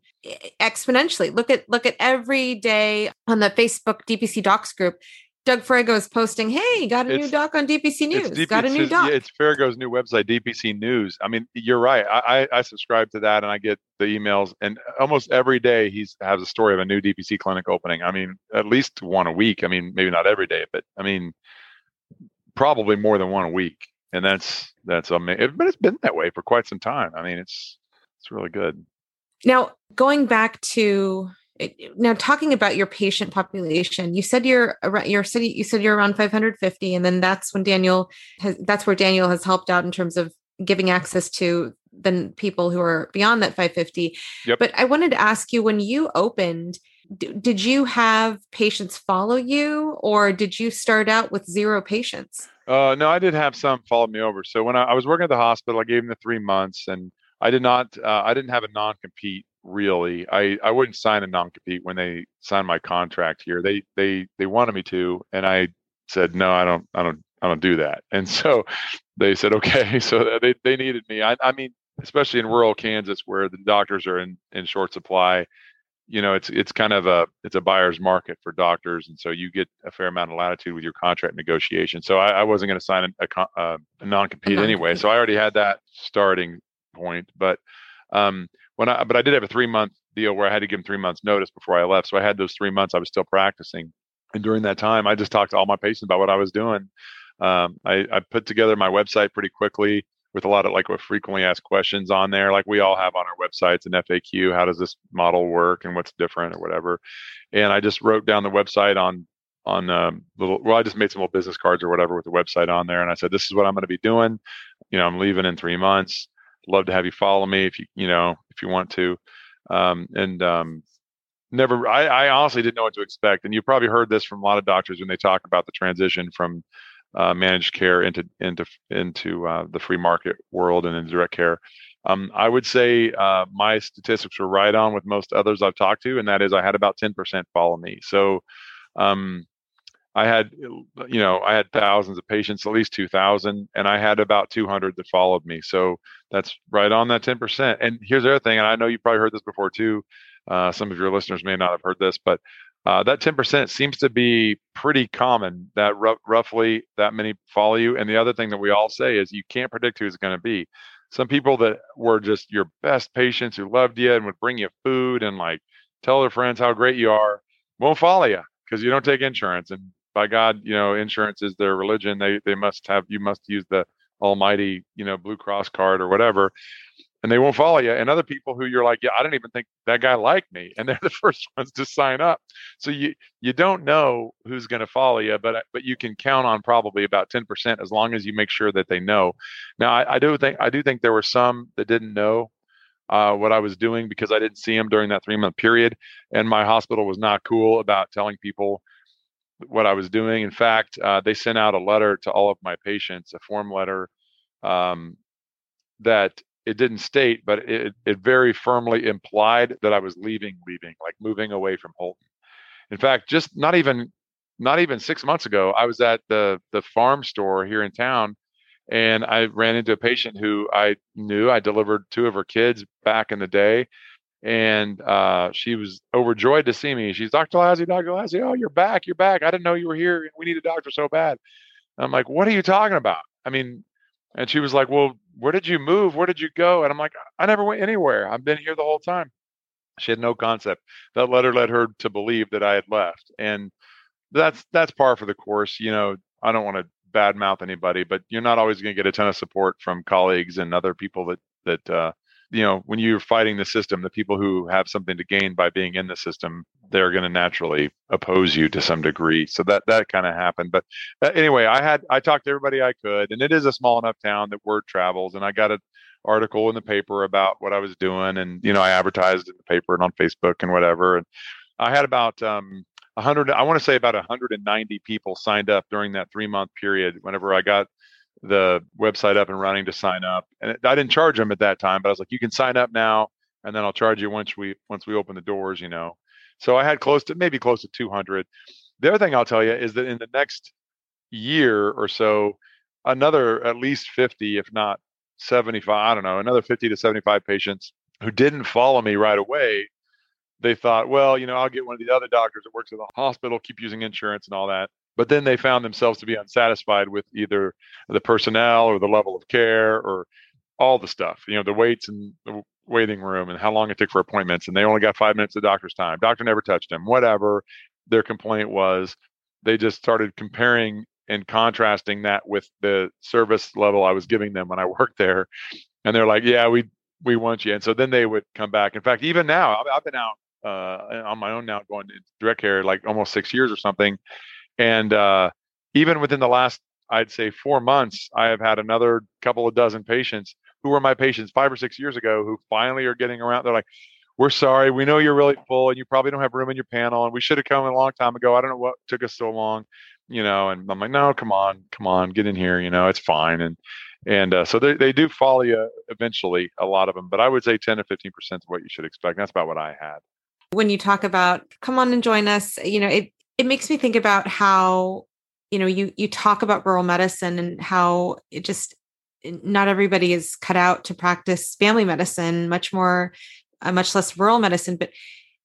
exponentially. Look at look at every day on the Facebook DPC Docs group. Doug Farago is posting, "Hey, got a it's, new doc on DPC News. DP, got a new doc." Yeah, it's Farago's new website, DPC News. I mean, you're right. I, I, I subscribe to that, and I get the emails, and almost every day he has a story of a new DPC clinic opening. I mean, at least one a week. I mean, maybe not every day, but I mean, probably more than one a week, and that's that's amazing. But it's been that way for quite some time. I mean, it's it's really good. Now, going back to now talking about your patient population you said you're around your city you said you're around 550 and then that's when daniel has that's where daniel has helped out in terms of giving access to the people who are beyond that 550 yep. but i wanted to ask you when you opened d- did you have patients follow you or did you start out with zero patients? Uh, no i did have some follow me over. So when I, I was working at the hospital i gave them the three months and i did not uh, i didn't have a non-compete really. I I wouldn't sign a non compete when they signed my contract here. They they they wanted me to, and I said no. I don't I don't I don't do that. And so they said okay. So they they needed me. I I mean, especially in rural Kansas where the doctors are in in short supply. You know, it's it's kind of a it's a buyer's market for doctors, and so you get a fair amount of latitude with your contract negotiation. So I, I wasn't going to sign a, a, a non compete anyway. So I already had that starting point, but um, when I, but I did have a three month deal where I had to give them three months notice before I left. So I had those three months. I was still practicing, and during that time, I just talked to all my patients about what I was doing. Um, I, I put together my website pretty quickly with a lot of like with frequently asked questions on there, like we all have on our websites and FAQ. How does this model work and what's different or whatever? And I just wrote down the website on on um, little. Well, I just made some little business cards or whatever with the website on there, and I said, "This is what I'm going to be doing. You know, I'm leaving in three months love to have you follow me if you you know if you want to. Um, and um, never I, I, honestly didn't know what to expect and you probably heard this from a lot of doctors when they talk about the transition from uh, managed care into into into uh, the free market world and into direct care. Um, i would say uh, my statistics were right on with most others i've talked to and that is i had about 10% follow me. So um, I had, you know, I had thousands of patients, at least 2,000, and I had about 200 that followed me. So that's right on that 10%. And here's the other thing, and I know you probably heard this before too. Uh, some of your listeners may not have heard this, but uh, that 10% seems to be pretty common that r- roughly that many follow you. And the other thing that we all say is you can't predict who it's going to be. Some people that were just your best patients who loved you and would bring you food and like tell their friends how great you are won't follow you because you don't take insurance. And by God, you know, insurance is their religion. They they must have you must use the almighty, you know, Blue Cross card or whatever. And they won't follow you. And other people who you're like, yeah, I didn't even think that guy liked me, and they're the first ones to sign up. So you you don't know who's going to follow you, but but you can count on probably about ten percent as long as you make sure that they know. Now I, I do think I do think there were some that didn't know uh, what I was doing because I didn't see them during that three month period, and my hospital was not cool about telling people what I was doing. In fact, uh, they sent out a letter to all of my patients, a form letter um, that it didn't state, but it, it very firmly implied that I was leaving, leaving, like moving away from Holton. In fact, just not even not even six months ago, I was at the the farm store here in town, and I ran into a patient who I knew. I delivered two of her kids back in the day, and uh, she was overjoyed to see me. She's Dr. Lassey, Dr. Lassey. Oh, you're back. You're back. I didn't know you were here. We need a doctor so bad. And I'm like, what are you talking about? I mean, and she was like, well, where did you move? Where did you go? And I'm like, I never went anywhere. I've been here the whole time. She had no concept. That letter led her to believe that I had left. And that's that's par for the course. You know, I don't want to badmouth anybody, but you're not always going to get a ton of support from colleagues and other people that that uh, you know, when you're fighting the system, the people who have something to gain by being in the system, they're going to naturally oppose you to some degree. So that that kind of happened. But uh, anyway, I had I talked to everybody I could, and it is a small enough town that word travels. And I got an article in the paper about what I was doing, and you know, I advertised in the paper and on Facebook and whatever. And I had about um, 100. I want to say about 190 people signed up during that three month period. Whenever I got the website up and running to sign up. And I didn't charge them at that time, but I was like, you can sign up now, and then I'll charge you once we once we open the doors. You know, so I had close to maybe close to 200. The other thing I'll tell you is that in the next year or so, another at least 50, if not 75, I don't know, another 50 to 75 patients who didn't follow me right away. They thought, well, you know, I'll get one of the other doctors that works at the hospital, keep using insurance and all that but then they found themselves to be unsatisfied with either the personnel or the level of care or all the stuff you know the waits and the waiting room and how long it took for appointments and they only got five minutes of doctor's time. Doctor never touched them whatever their complaint was. They just started comparing and contrasting that with the service level i was giving them when i worked there and they're like yeah we we want you and so then they would come back. In fact even now i've, been out uh, on my own now going to direct care like almost six years or something and uh, even within the last, I'd say, four months, I have had another couple of dozen patients who were my patients five or six years ago who finally are getting around. They're like, we're sorry. We know you're really full and you probably don't have room in your panel. And we should have come a long time ago. I don't know what took us so long, you know. And I'm like, no, come on, come on, get in here. You know, it's fine. And and uh, so they, they do follow you eventually, a lot of them. But I would say 10 to 15 percent is what you should expect. That's about what I had. When you talk about come on and join us, you know, it it makes me think about how you know you you talk about rural medicine and how it just not everybody is cut out to practice family medicine much more uh, much less rural medicine but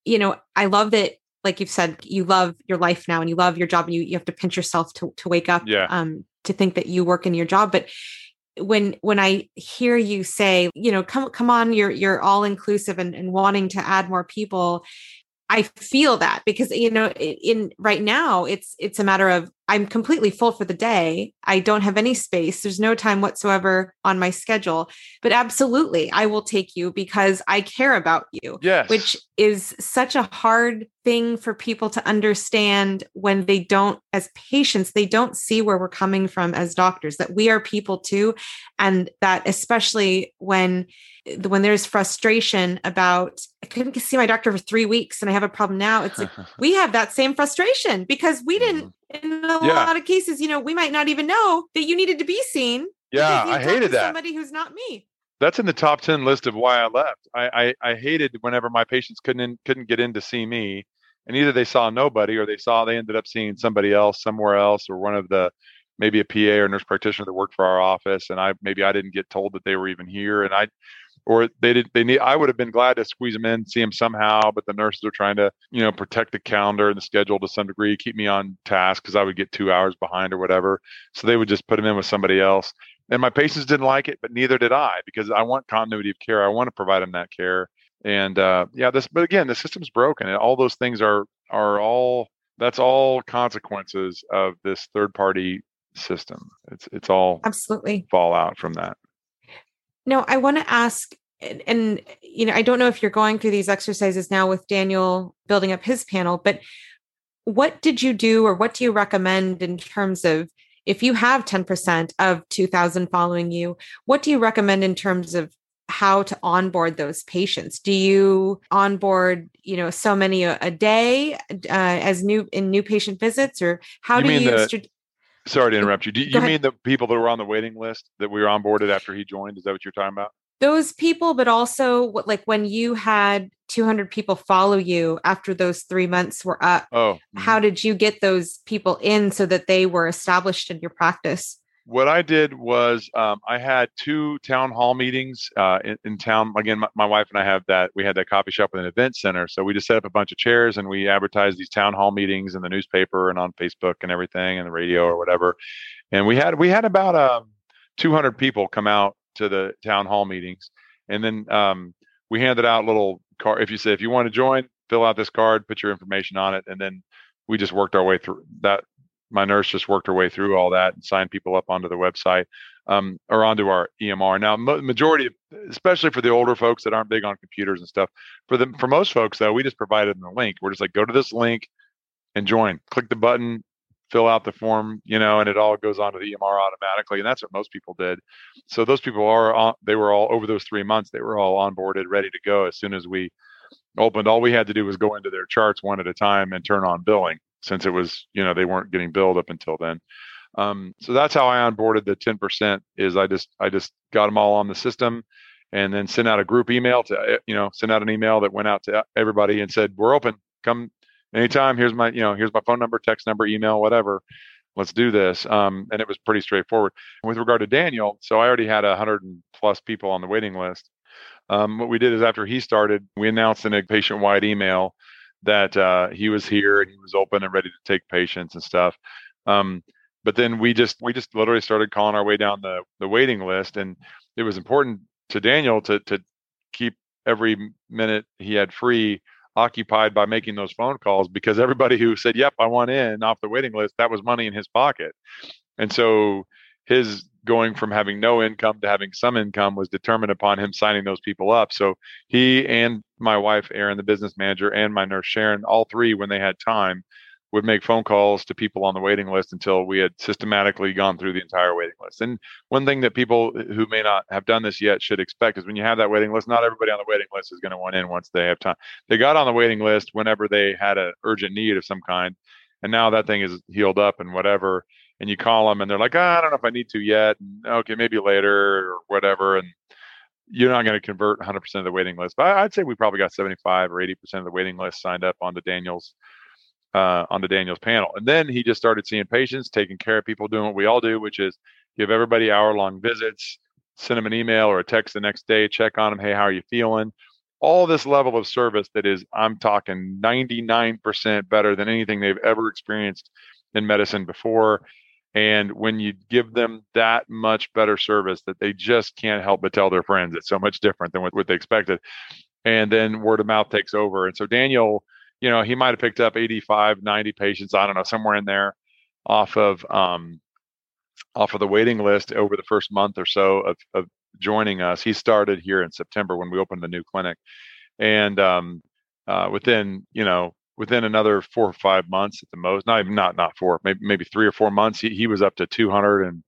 you know i love that like you've said you love your life now and you love your job and you, you have to pinch yourself to, to wake up yeah. um, to think that you work in your job but when when i hear you say you know come come on you're you're all inclusive and, and wanting to add more people I feel that because you know in right now it's it's a matter of I'm completely full for the day. I don't have any space. There's no time whatsoever on my schedule. But absolutely, I will take you because I care about you. Yes. Which is such a hard thing for people to understand when they don't, as patients, they don't see where we're coming from as doctors, that we are people too. And that especially when when there's frustration about I couldn't see my doctor for three weeks and I have a problem now. It's like we have that same frustration because we didn't mm-hmm in a yeah. lot of cases, you know, we might not even know that you needed to be seen. Yeah, I hated that. Somebody who's not me. That's in the top ten list of why I left. I I, I hated whenever my patients couldn't in, couldn't get in to see me, and either they saw nobody or they saw they ended up seeing somebody else somewhere else or one of the maybe a PA or nurse practitioner that worked for our office, and I maybe I didn't get told that they were even here, and I or they did they need i would have been glad to squeeze them in see them somehow but the nurses are trying to you know protect the calendar and the schedule to some degree keep me on task because i would get two hours behind or whatever. So they would just put them in with somebody else. And my patients didn't like it but neither did i because i want continuity of care. I want to provide them that care. And uh, yeah this but again the system's broken and all those things are are all that's all consequences of this third party system. It's it's all absolutely. fallout from that no, I want to ask, and, and, you know, I don't know if you're going through these exercises now with Daniel building up his panel, but what did you do or what do you recommend in terms of if you have 10% of 2000 following you, what do you recommend in terms of how to onboard those patients? Do you onboard you know so many a, a day uh, as new in new patient visits or how you do you the, Sorry to interrupt you. Do you mean the people that were on the waiting list that we were onboarded after he joined? Is that what you're talking about? Those people, but also like when you had 200 people follow you after those three months were up. Oh, mm-hmm. how did you get those people in so that they were established in your practice? What I did was um, I had two town hall meetings uh, in, in, town. Again, my, my, wife and I have that. We had that coffee shop with an event center, so we just set up a bunch of chairs and we advertised these town hall meetings in the newspaper and on Facebook and everything, and the radio or whatever. And we had we had about um, 200 people come out to the town hall meetings, and then um, we handed out little card. If you say if you want to join, fill out this card, put your information on it, and then we just worked our way through that my nurse just worked her way through all that and signed people up onto the website um, or onto our EMR. Now, majority, especially for the older folks that aren't big on computers and stuff, for them, for most folks though, we just provided them a link. We're just like, go to this link and join. Click the button, fill out the form, you know, and it all goes onto the EMR automatically. And that's what most people did. So those people are on, they were all over those three months, they were all onboarded, ready to go as soon as we opened. All we had to do was go into their charts one at a time and turn on billing since it was, you know, they weren't getting billed up until then. Um, so that's how I onboarded the 10% is I just, I just got them all on the system and then sent out a group email to, eh, you know, send out an email that went out to everybody and said, we're open, come anytime. Here's my, you know, here's my phone number, text number, email, whatever. Let's do this. Um, and it was pretty straightforward. With regard to Daniel, so I already had a hundred plus people on the waiting list. Um, what we did is after he started, we announced in a patient-wide email that uh, he was here and he was open and ready to take patients and stuff. Um, but then we just we just literally started calling our way down the the waiting list, and it was important to Daniel to to keep every minute he had free occupied by making those phone calls because everybody who said, "Yep, I want in" off the waiting list, that was money in his pocket, and so his going from having no income to having some income was determined upon him signing those people up. So he and my wife, Erin, the business manager, and my nurse Sharon, all three, when they had time, would make phone calls to people on the waiting list until we had systematically gone through the entire waiting list. And one thing that people who may not have done this yet should expect is when you have that waiting list, not everybody on the waiting list is going to want in once they have time. They got on the waiting list whenever they had an urgent need of some kind. And now that thing is healed up and whatever. And you call them and they're like, oh, I don't know if I need to yet. And, okay, maybe later or whatever. And you're not going to convert 100% of the waiting list. But I'd say we probably got 75 or 80% of the waiting list signed up onto Daniel's uh, on the Daniels panel. And then he just started seeing patients, taking care of people, doing what we all do, which is give everybody hour long visits, send them an email or a text the next day, check on them. Hey, how are you feeling? All this level of service that is, I'm talking 99% better than anything they've ever experienced in medicine before. And when you give them that much better service that they just can't help but tell their friends, it's so much different than what, what they expected. And then word of mouth takes over. And so Daniel, you know, he might have picked up 85, 90 patients, I don't know, somewhere in there off of um, off of the waiting list over the first month or so of, of joining us. He started here in September when we opened the new clinic. And um, uh, within, you know, within another four or five months at the most, not even not not four, maybe maybe three or four months, he, he was up to 200 and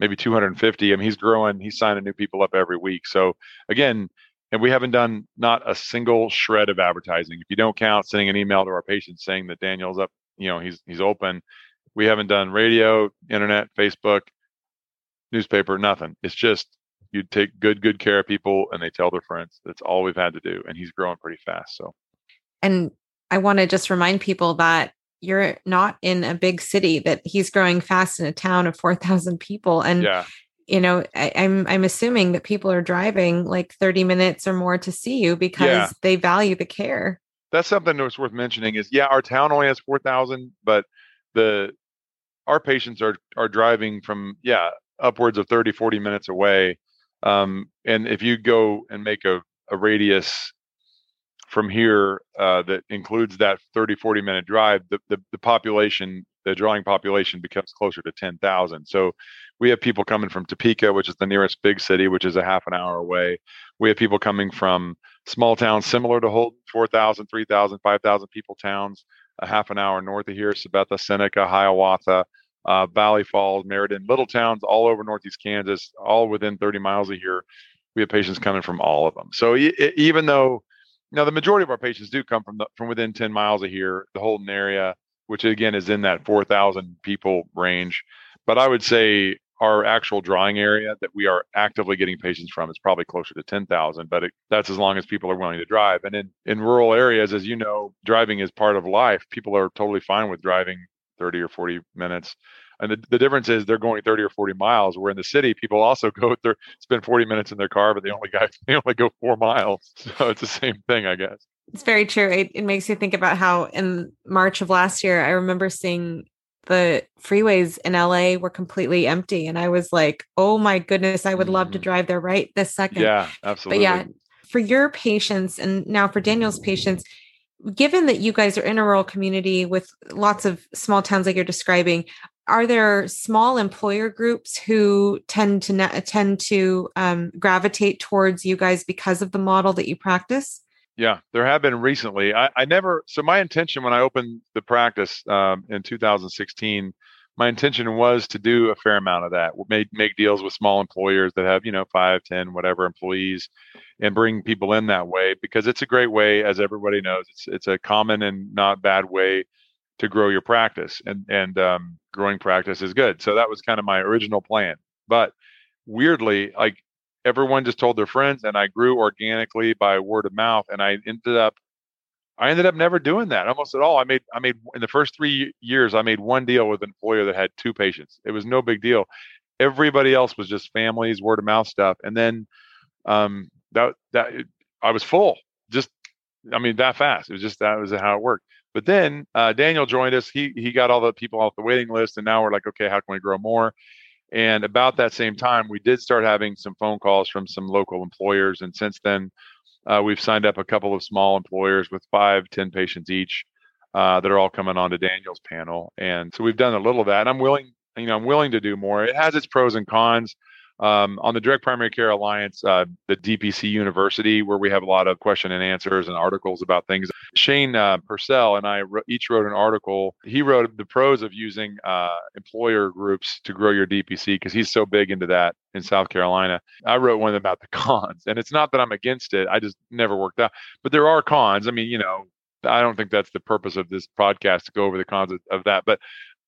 maybe 250. I mean, he's growing. He's signing new people up every week. So again, and we haven't done not a single shred of advertising. If you don't count sending an email to our patients saying that Daniel's up, you know, he's he's open. We haven't done radio, internet, Facebook, newspaper, nothing. It's just you take good good care of people and they tell their friends. That's all we've had to do, and he's growing pretty fast. So, and I want to just remind people that you're not in a big city that he's growing fast in a town of 4000 people and yeah you know I, am I'm, I'm assuming that people are driving like 30 minutes or more to see you because yeah. they value the care that's something that's worth mentioning is yeah our town only has 4000 but the our patients are are driving from yeah upwards of 30 40 minutes away um, and if you go and make a, a radius from here uh, that includes that 30 40 minute drive the, the, the population the drawing population becomes closer to 10,000 so we have people coming from Topeka, which is the nearest big city, which is a half an hour away. We have people coming from small towns similar to Holton, 4,000, 3,000, 5,000 people towns, a half an hour north of here, Sabetha, Seneca, Hiawatha, uh, Valley Falls, Meriden, little towns all over Northeast Kansas, all within 30 miles of here. We have patients coming from all of them. So even though, now the majority of our patients do come from the, from within 10 miles of here, the Holton area, which again is in that 4,000 people range. But I would say our actual drawing area that we are actively getting patients from is probably closer to 10,000, but it, that's as long as people are willing to drive. And in, in rural areas, as you know, driving is part of life. People are totally fine with driving 30 or 40 minutes. And the, the difference is they're going 30 or 40 miles. Where in the city, people also go there, spend 40 minutes in their car, but they only got they only go four miles. So it's the same thing, I guess. It's very true. It, it makes you think about how in March of last year, I remember seeing the freeways in LA were completely empty. And I was like, oh my goodness, I would love to mm-hmm. drive there right this second. Yeah, absolutely. But yeah, for your patients and now for Daniel's patients, given that you guys are in a rural community with lots of small towns like you're describing, are there small employer groups who tend to tend to um, gravitate towards you guys because of the model that you practice? Yeah, there have been recently. I, I never. So my intention when I opened the practice um, in 2016, my intention was to do a fair amount of that. Make make deals with small employers that have you know five, ten, whatever employees, and bring people in that way because it's a great way, as everybody knows. It's it's a common and not bad way to grow your practice, and and um, growing practice is good. So that was kind of my original plan. But weirdly, like everyone just told their friends, and I grew organically by word of mouth, and I ended up I ended up never doing that almost at all. I made I made in the first three years I made one deal with an employer that had two patients. It was no big deal. Everybody else was just families, word of mouth stuff, and then um, that that I was full. Just I mean that fast. It was just that was how it worked. But then uh, Daniel joined us. He he got all the people off the waiting list, and now we're like, okay, how can we grow more? And about that same time, we did start having some phone calls from some local employers, and since then, uh, we've signed up a couple of small employers with five, ten patients each uh, that are all coming on to Daniel's panel, and so we've done a little of that. And I'm willing, you know, I'm willing to do more. It has its pros and cons. Um, on the Direct Primary Care Alliance, uh, the DPC University, where we have a lot of question and answers and articles about things. Shane uh, Purcell and I each wrote an article. He wrote the pros of using uh, employer groups to grow your DPC because he's so big into that in South Carolina. I wrote one about the cons, and it's not that I'm against it. I just never worked out. But there are cons. I mean, you know, I don't think that's the purpose of this podcast to go over the cons of, of that. But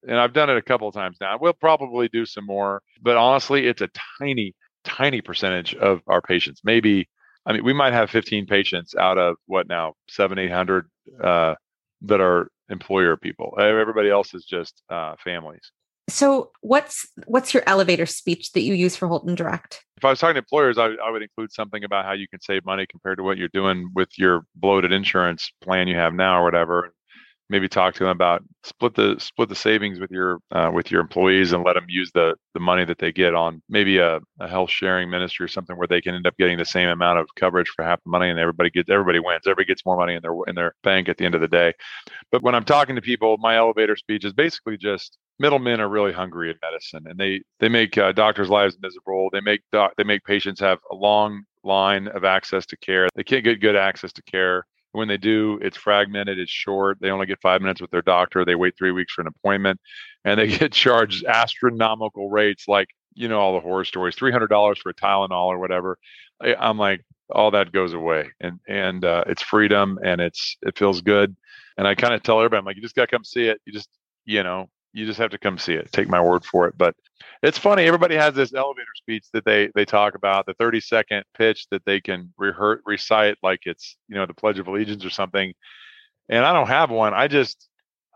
and I've done it a couple of times now. We'll probably do some more, but honestly, it's a tiny, tiny percentage of our patients. Maybe, I mean, we might have 15 patients out of what now, seven, 800 uh, that are employer people. Everybody else is just uh, families. So, what's what's your elevator speech that you use for Holton Direct? If I was talking to employers, I, I would include something about how you can save money compared to what you're doing with your bloated insurance plan you have now or whatever maybe talk to them about split the split the savings with your uh, with your employees and let them use the the money that they get on maybe a, a, health sharing ministry or something where they can end up getting the same amount of coverage for half the money and everybody gets everybody wins everybody gets more money in their in their bank at the end of the day. But when i'm talking to people my elevator speech is basically just middlemen are really hungry in medicine and they they make uh, doctors lives miserable. They make doc, they make patients have a long line of access to care. They can't get good access to care when they do, it's fragmented, it's short. They only get five minutes with their doctor. They wait three weeks for an appointment and they get charged astronomical rates like, you know, all the horror stories $300 for a Tylenol or whatever. I'm like, all that goes away and and uh, it's freedom and it's it feels good and i kind of tell everybody i'm like you just gotta come see it you just you know you just have to come see it. Take my word for it. But it's funny. Everybody has this elevator speech that they they talk about, the 30 second pitch that they can rehearse, recite like it's you know the Pledge of Allegiance or something. And I don't have one. I just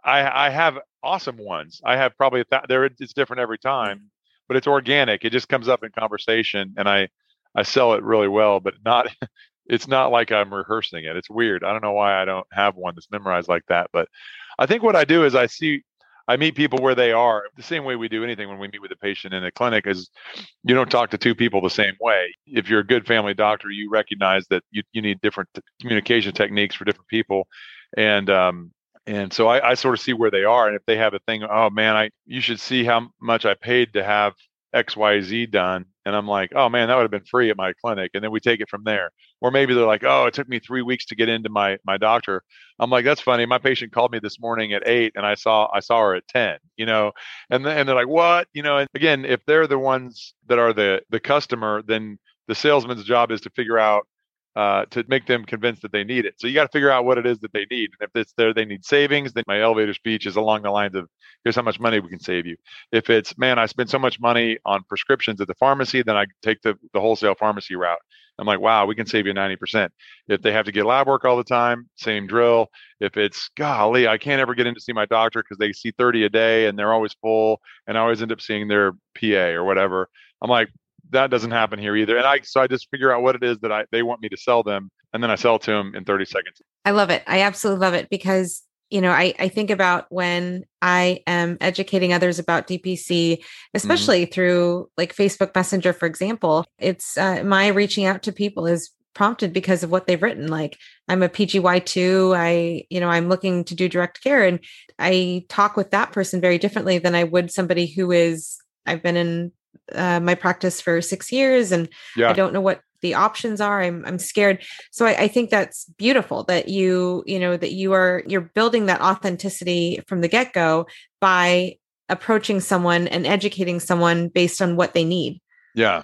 I I have awesome ones. I have probably a th- there. It's different every time, mm-hmm. but it's organic. It just comes up in conversation, and I I sell it really well. But not it's not like I'm rehearsing it. It's weird. I don't know why I don't have one that's memorized like that. But I think what I do is I see I meet people where they are. The same way we do anything when we meet with a patient in a clinic is you don't talk to two people the same way. If you're a good family doctor, you recognize that you, you need different communication techniques for different people. And um, and so I, I sort of see where they are. And if they have a thing, oh man, I you should see how much I paid to have XYZ done. And I'm like, oh man, that would have been free at my clinic. And then we take it from there. Or maybe they're like, oh, it took me three weeks to get into my my doctor. I'm like, that's funny. My patient called me this morning at eight and I saw I saw her at 10, you know, and and they're like, what? You know, and again, if they're the ones that are the the customer, then the salesman's job is to figure out uh, to make them convinced that they need it. So you got to figure out what it is that they need. And if it's there, they need savings. Then my elevator speech is along the lines of, "Here's how much money we can save you." If it's, "Man, I spend so much money on prescriptions at the pharmacy," then I take the the wholesale pharmacy route. I'm like, "Wow, we can save you 90%." If they have to get lab work all the time, same drill. If it's, "Golly, I can't ever get in to see my doctor because they see 30 a day and they're always full, and I always end up seeing their PA or whatever," I'm like, that doesn't happen here either. And I so I just figure out what it is that I they want me to sell them, and then I sell to them in 30 seconds. I love it. I absolutely love it because you know I I think about when I am educating others about DPC, mm-hmm. especially mm-hmm. through like Facebook Messenger, for example. It's uh, my reaching out to people is prompted because of what they've written like i'm a pgy2 i you know i'm looking to do direct care and i talk with that person very differently than i would somebody who is i've been in uh, my practice for six years and yeah. i don't know what the options are i'm, I'm scared so I, I think that's beautiful that you you know that you are you're building that authenticity from the get-go by approaching someone and educating someone based on what they need yeah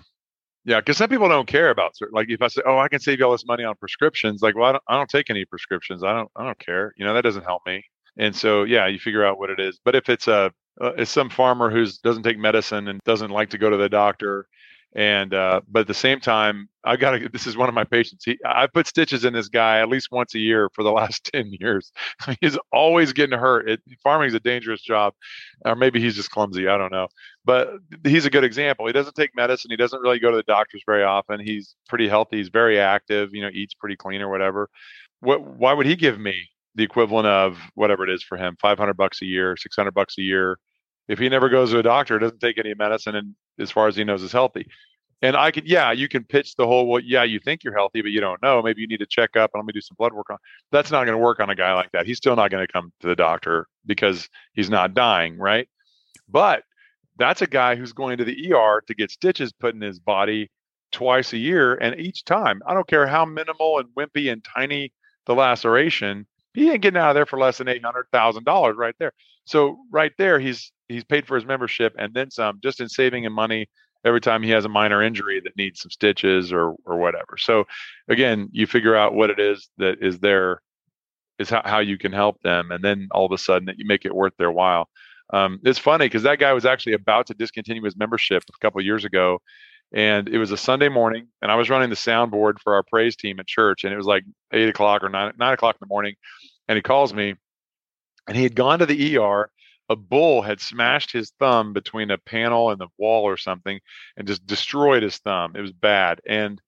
yeah, because some people don't care about certain. Like if I say, "Oh, I can save you all this money on prescriptions," like, well, I don't, I don't take any prescriptions. I don't, I don't care. You know, that doesn't help me. And so, yeah, you figure out what it is. But if it's a, uh, it's some farmer who doesn't take medicine and doesn't like to go to the doctor, and uh, but at the same time i got to this is one of my patients. He i put stitches in this guy at least once a year for the last 10 years. He's always getting hurt. It, farming is a dangerous job. Or maybe he's just clumsy. I don't know. But he's a good example. He doesn't take medicine. He doesn't really go to the doctors very often. He's pretty healthy. He's very active you know eats pretty clean or whatever. What why would he give me the equivalent of whatever it is for him 500 bucks a year 600 bucks a year if he never goes to a doctor, doesn't take any medicine, and as far as he knows is healthy. And I could, yeah, you can pitch the whole, well, yeah, you think you're healthy, but you don't know. Maybe you need to check up and let me do some blood work on. That's not going to work on a guy like that. He's still not going to come to the doctor because he's not dying, right? But that's a guy who's going to the ER to get stitches put in his body twice a year. And each time, I don't care how minimal and wimpy and tiny the laceration, he ain't getting out of there for less than eight hundred thousand dollars right there. So right there, he's he's paid for his membership and then some, just in saving him money every time he has a minor injury that needs some stitches or or whatever. So again, you figure out what it is that is there, is how, how you can help them, and then all of a sudden that you make it worth their while. Um, it's funny because that guy was actually about to discontinue his membership a couple years ago, and it was a Sunday morning, and I was running the soundboard for our praise team at church, and it was like eight o'clock or nine nine o'clock in the morning, and he calls me, and he had gone to the ER a bull had smashed his thumb between a panel and the wall or something and just destroyed his thumb. It was bad. And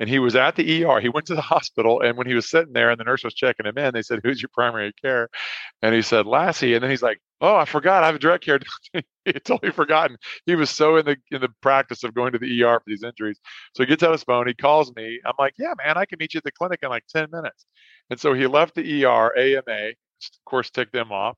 and he was at the ER. He went to the hospital, and when he was sitting there, and the nurse was checking him in, they said, "Who's your primary care?" And he said, "Lassey." And then he's like, "Oh, I forgot. I have a direct care." he totally forgotten. He was so in the in the practice of going to the ER for these injuries. So he gets out his phone. He calls me. I'm like, "Yeah, man, I can meet you at the clinic in like ten minutes." And so he left the ER AMA. Of course, ticked them off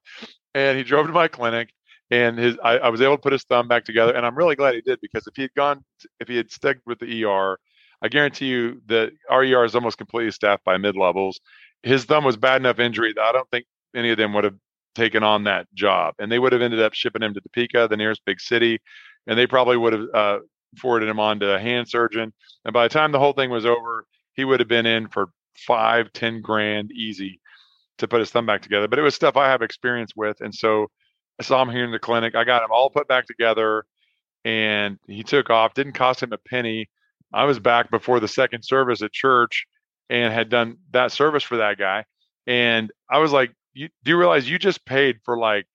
and he drove to my clinic and his I, I, was able to put his thumb back together and i'm really glad he did because if he had gone if he had stuck with the er i guarantee you that our er is almost completely staffed by mid-levels. His thumb was bad enough injury that i don't think any of them would have taken on that job and they would have ended up shipping him to topeka the nearest big city and they probably would have uh, forwarded him on to a hand surgeon and by the time the whole thing was over he would have been in for five ten grand easy to put his thumb back together. But it was stuff I have experience with, and so I saw him here in the clinic. I got him all put back together, and he took off. Didn't cost him a penny. I was back before the second service at church and had done that service for that guy. And I was like, you, "Do you realize you just paid for like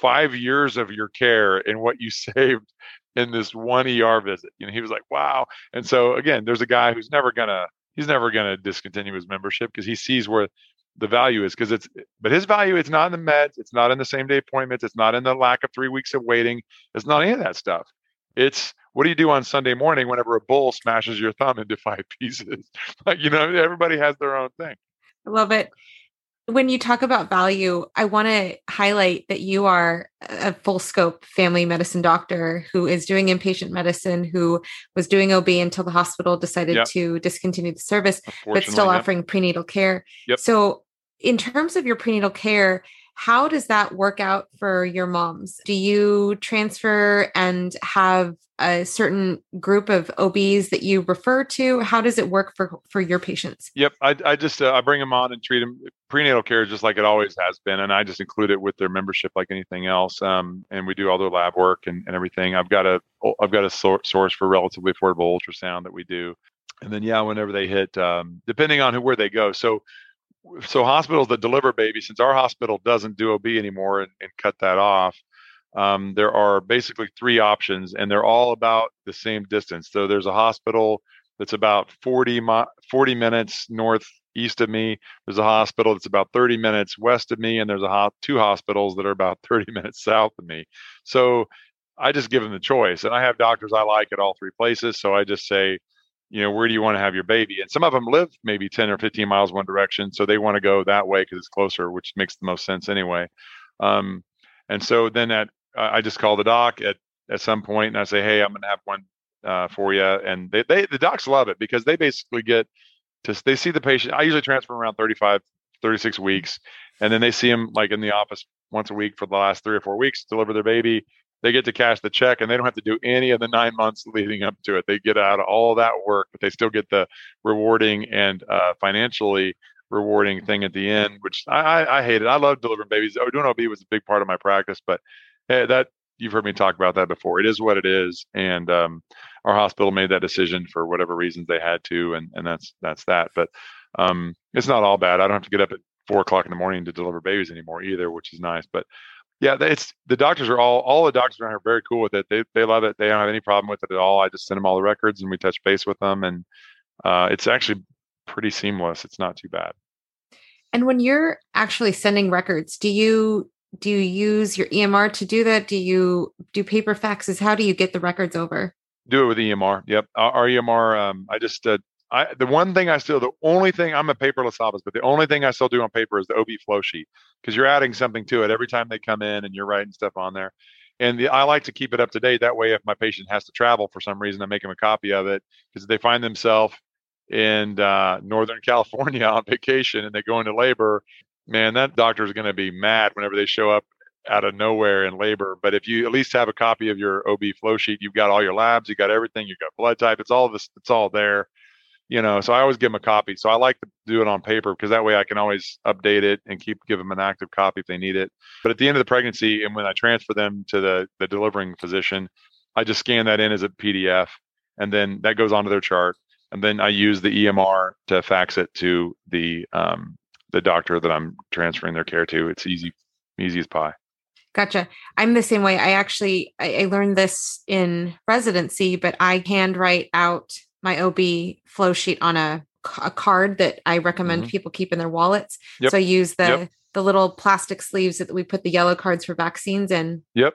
five years of your care and what you saved in this one ER visit?" You know, he was like, "Wow." And so again, there's a guy who's never gonna he's never gonna discontinue his membership because he sees where the value is because it's but his value it's not in the meds it's not in the same day appointments it's not in the lack of three weeks of waiting it's not any of that stuff. It's what do you do on sunday morning whenever a bull smashes your thumb into five pieces? Like you know everybody has their own thing. I love it when you talk about value, I want to highlight that you are a full scope family medicine doctor who is doing inpatient medicine, who was doing OB until the hospital decided yep. to discontinue the service, but still yep. offering prenatal care. Yep. So, in terms of your prenatal care, how does that work out for your moms? Do you transfer and have a certain group of OBs that you refer to? How does it work for for your patients? Yep, I, I just uh, I bring them on and treat them. Prenatal care just like it always has been, and I just include it with their membership like anything else. Um, and we do all their lab work and, and everything. I've got a I've got a source for relatively affordable ultrasound that we do, and then yeah, whenever they hit, um, depending on who where they go. So so hospitals that deliver babies, since our hospital doesn't do OB anymore and, and cut that off, um, there are basically three options, and they're all about the same distance. So there's a hospital that's about 40, 40 minutes northeast of me. There's a hospital that's about 30 minutes west of me, and there's a ho- two hospitals that are about 30 minutes south of me. So I just give them the choice, and I have doctors I like at all three places. So I just say, you know, where do you want to have your baby? And some of them live maybe 10 or 15 miles one direction. So they want to go that way because it's closer, which makes the most sense anyway. Um, and so then at, I just call the doc at, at some point and I say, Hey, I'm going to have one uh, for you. And they, they, the docs love it because they basically get to, they see the patient. I usually transfer around 35, 36 weeks. And then they see him like in the office once a week for the last three or four weeks, deliver their baby they get to cash the check and they don't have to do any of the nine months leading up to it. They get out of all that work, but they still get the rewarding and uh, financially rewarding thing at the end, which I, I, I hate it. I love delivering babies. Oh, doing OB was a big part of my practice, but hey, that you've heard me talk about that before. It is what it is, and um, our hospital made that decision for whatever reasons they had to, and and that's that's that. But um, it's not all bad. I don't have to get up at four o'clock in the morning to deliver babies anymore either, which is nice. But yeah, it's the doctors are all all the doctors around here are very cool with it. They they love it. They don't have any problem with it at all. I just send them all the records and we touch base with them, and uh, it's actually pretty seamless. It's not too bad. And when you're actually sending records, do you do you use your EMR to do that? Do you do paper faxes? How do you get the records over? Do it with EMR. Yep, our, our EMR. Um, I just uh, I the one thing I still the only thing I'm a paperless office, but the only thing I still do on paper is the OB flow sheet because you're adding something to it every time they come in and you're writing stuff on there. And the, I like to keep it up to date. That way, if my patient has to travel for some reason, I make them a copy of it because they find themselves in uh, Northern California on vacation and they go into labor, man, that doctor is going to be mad whenever they show up out of nowhere in labor. But if you at least have a copy of your OB flow sheet, you've got all your labs, you've got everything, you've got blood type, it's all this, it's all there you know so i always give them a copy so i like to do it on paper because that way i can always update it and keep give them an active copy if they need it but at the end of the pregnancy and when i transfer them to the the delivering physician i just scan that in as a pdf and then that goes onto their chart and then i use the emr to fax it to the um, the doctor that i'm transferring their care to it's easy easy as pie Gotcha. I'm the same way. I actually I, I learned this in residency, but I handwrite out my OB flow sheet on a, a card that I recommend mm-hmm. people keep in their wallets. Yep. So I use the yep. the little plastic sleeves that we put the yellow cards for vaccines in. Yep.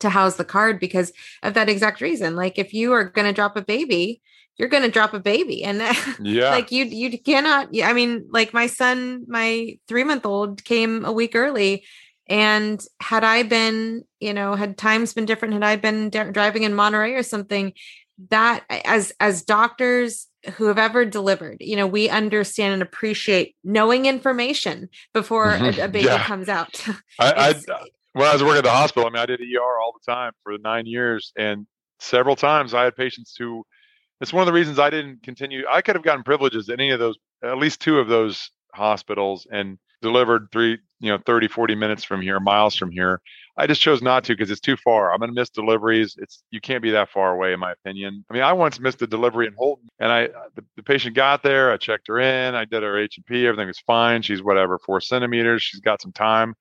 To house the card because of that exact reason. Like if you are going to drop a baby, you're going to drop a baby and yeah like you you cannot i mean like my son my 3 month old came a week early and had i been you know had times been different had i been d- driving in monterey or something that as as doctors who have ever delivered you know we understand and appreciate knowing information before mm-hmm. a, a, baby yeah. comes out I, I, when i was working at the hospital i mean i did er all the time for nine years and several times i had patients who it's one of the reasons i didn't continue i could have gotten privileges at any of those at least two of those hospitals and delivered three you know 30 40 minutes from here miles from here I just chose not to because it's too far. I'm going to miss deliveries. It's you can't be that far away, in my opinion. I mean, I once missed a delivery in Holton, and I uh, the, the patient got there. I checked her in. I did her H and P. Everything was fine. She's whatever four centimeters. She's got some time.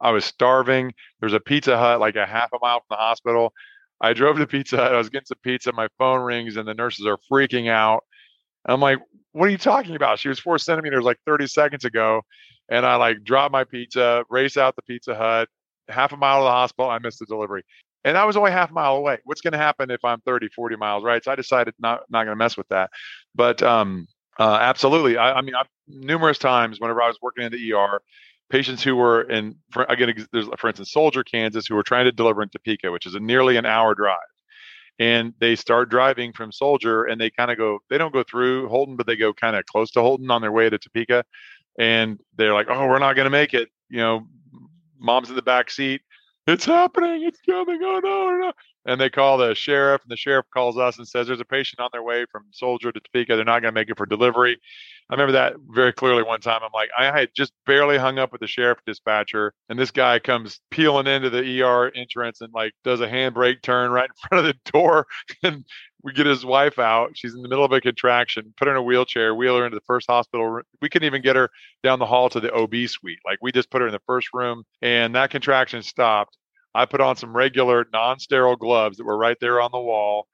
I was starving. There's a Pizza Hut like a half a mile from the hospital. I drove to Pizza Hut. I was getting some pizza. My phone rings, and the nurses are freaking out. And I'm like, "What are you talking about? She was four centimeters like 30 seconds ago." And I like dropped my pizza, race out the Pizza Hut, half a mile to the hospital, I missed the delivery. And I was only half a mile away. What's going to happen if I'm 30, 40 miles, right? So I decided not not going to mess with that. But um, uh, absolutely. I, I mean, I've, numerous times whenever I was working in the ER, patients who were in, for, again, there's, for instance, Soldier, Kansas, who were trying to deliver in Topeka, which is a nearly an hour drive. And they start driving from Soldier and they kind of go, they don't go through Holton, but they go kind of close to Holton on their way to Topeka. And they're like, oh, we're not going to make it. You know, mom's in the back seat. It's happening. It's coming. Oh no, no. And they call the sheriff, and the sheriff calls us and says there's a patient on their way from Soldier to Topeka. They're not going to make it for delivery. I remember that very clearly one time. I'm like, I had just barely hung up with the sheriff dispatcher, and this guy comes peeling into the ER entrance and like does a handbrake turn right in front of the door. And we get his wife out. She's in the middle of a contraction, put her in a wheelchair, wheel her into the first hospital. We couldn't even get her down the hall to the OB suite. Like we just put her in the first room, and that contraction stopped. I put on some regular non sterile gloves that were right there on the wall,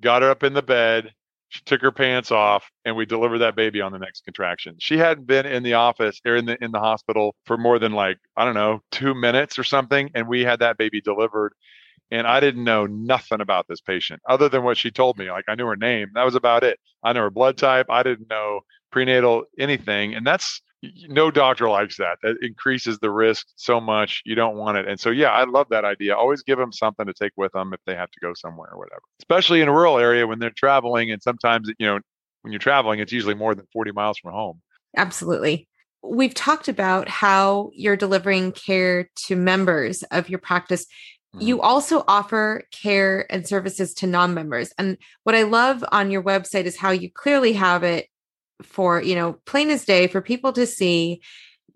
got her up in the bed. She took her pants off, and we delivered that baby on the next contraction. She hadn't been in the office or in the in the hospital for more than like I don't know two minutes or something, and we had that baby delivered and I didn't know nothing about this patient other than what she told me. Like I knew her name, that was about it. I know her blood type. I didn't know prenatal anything, and that's no doctor likes that. That increases the risk so much. You don't want it. And so, yeah, I love that idea. Always give them something to take with them if they have to go somewhere or whatever, especially in a rural area when they're traveling. And sometimes, you know, when you're traveling, it's usually more than 40 miles from home. Absolutely. We've talked about how you're delivering care to members of your practice. Mm-hmm. You also offer care and services to non members. And what I love on your website is how you clearly have it for, you know, plain as day for people to see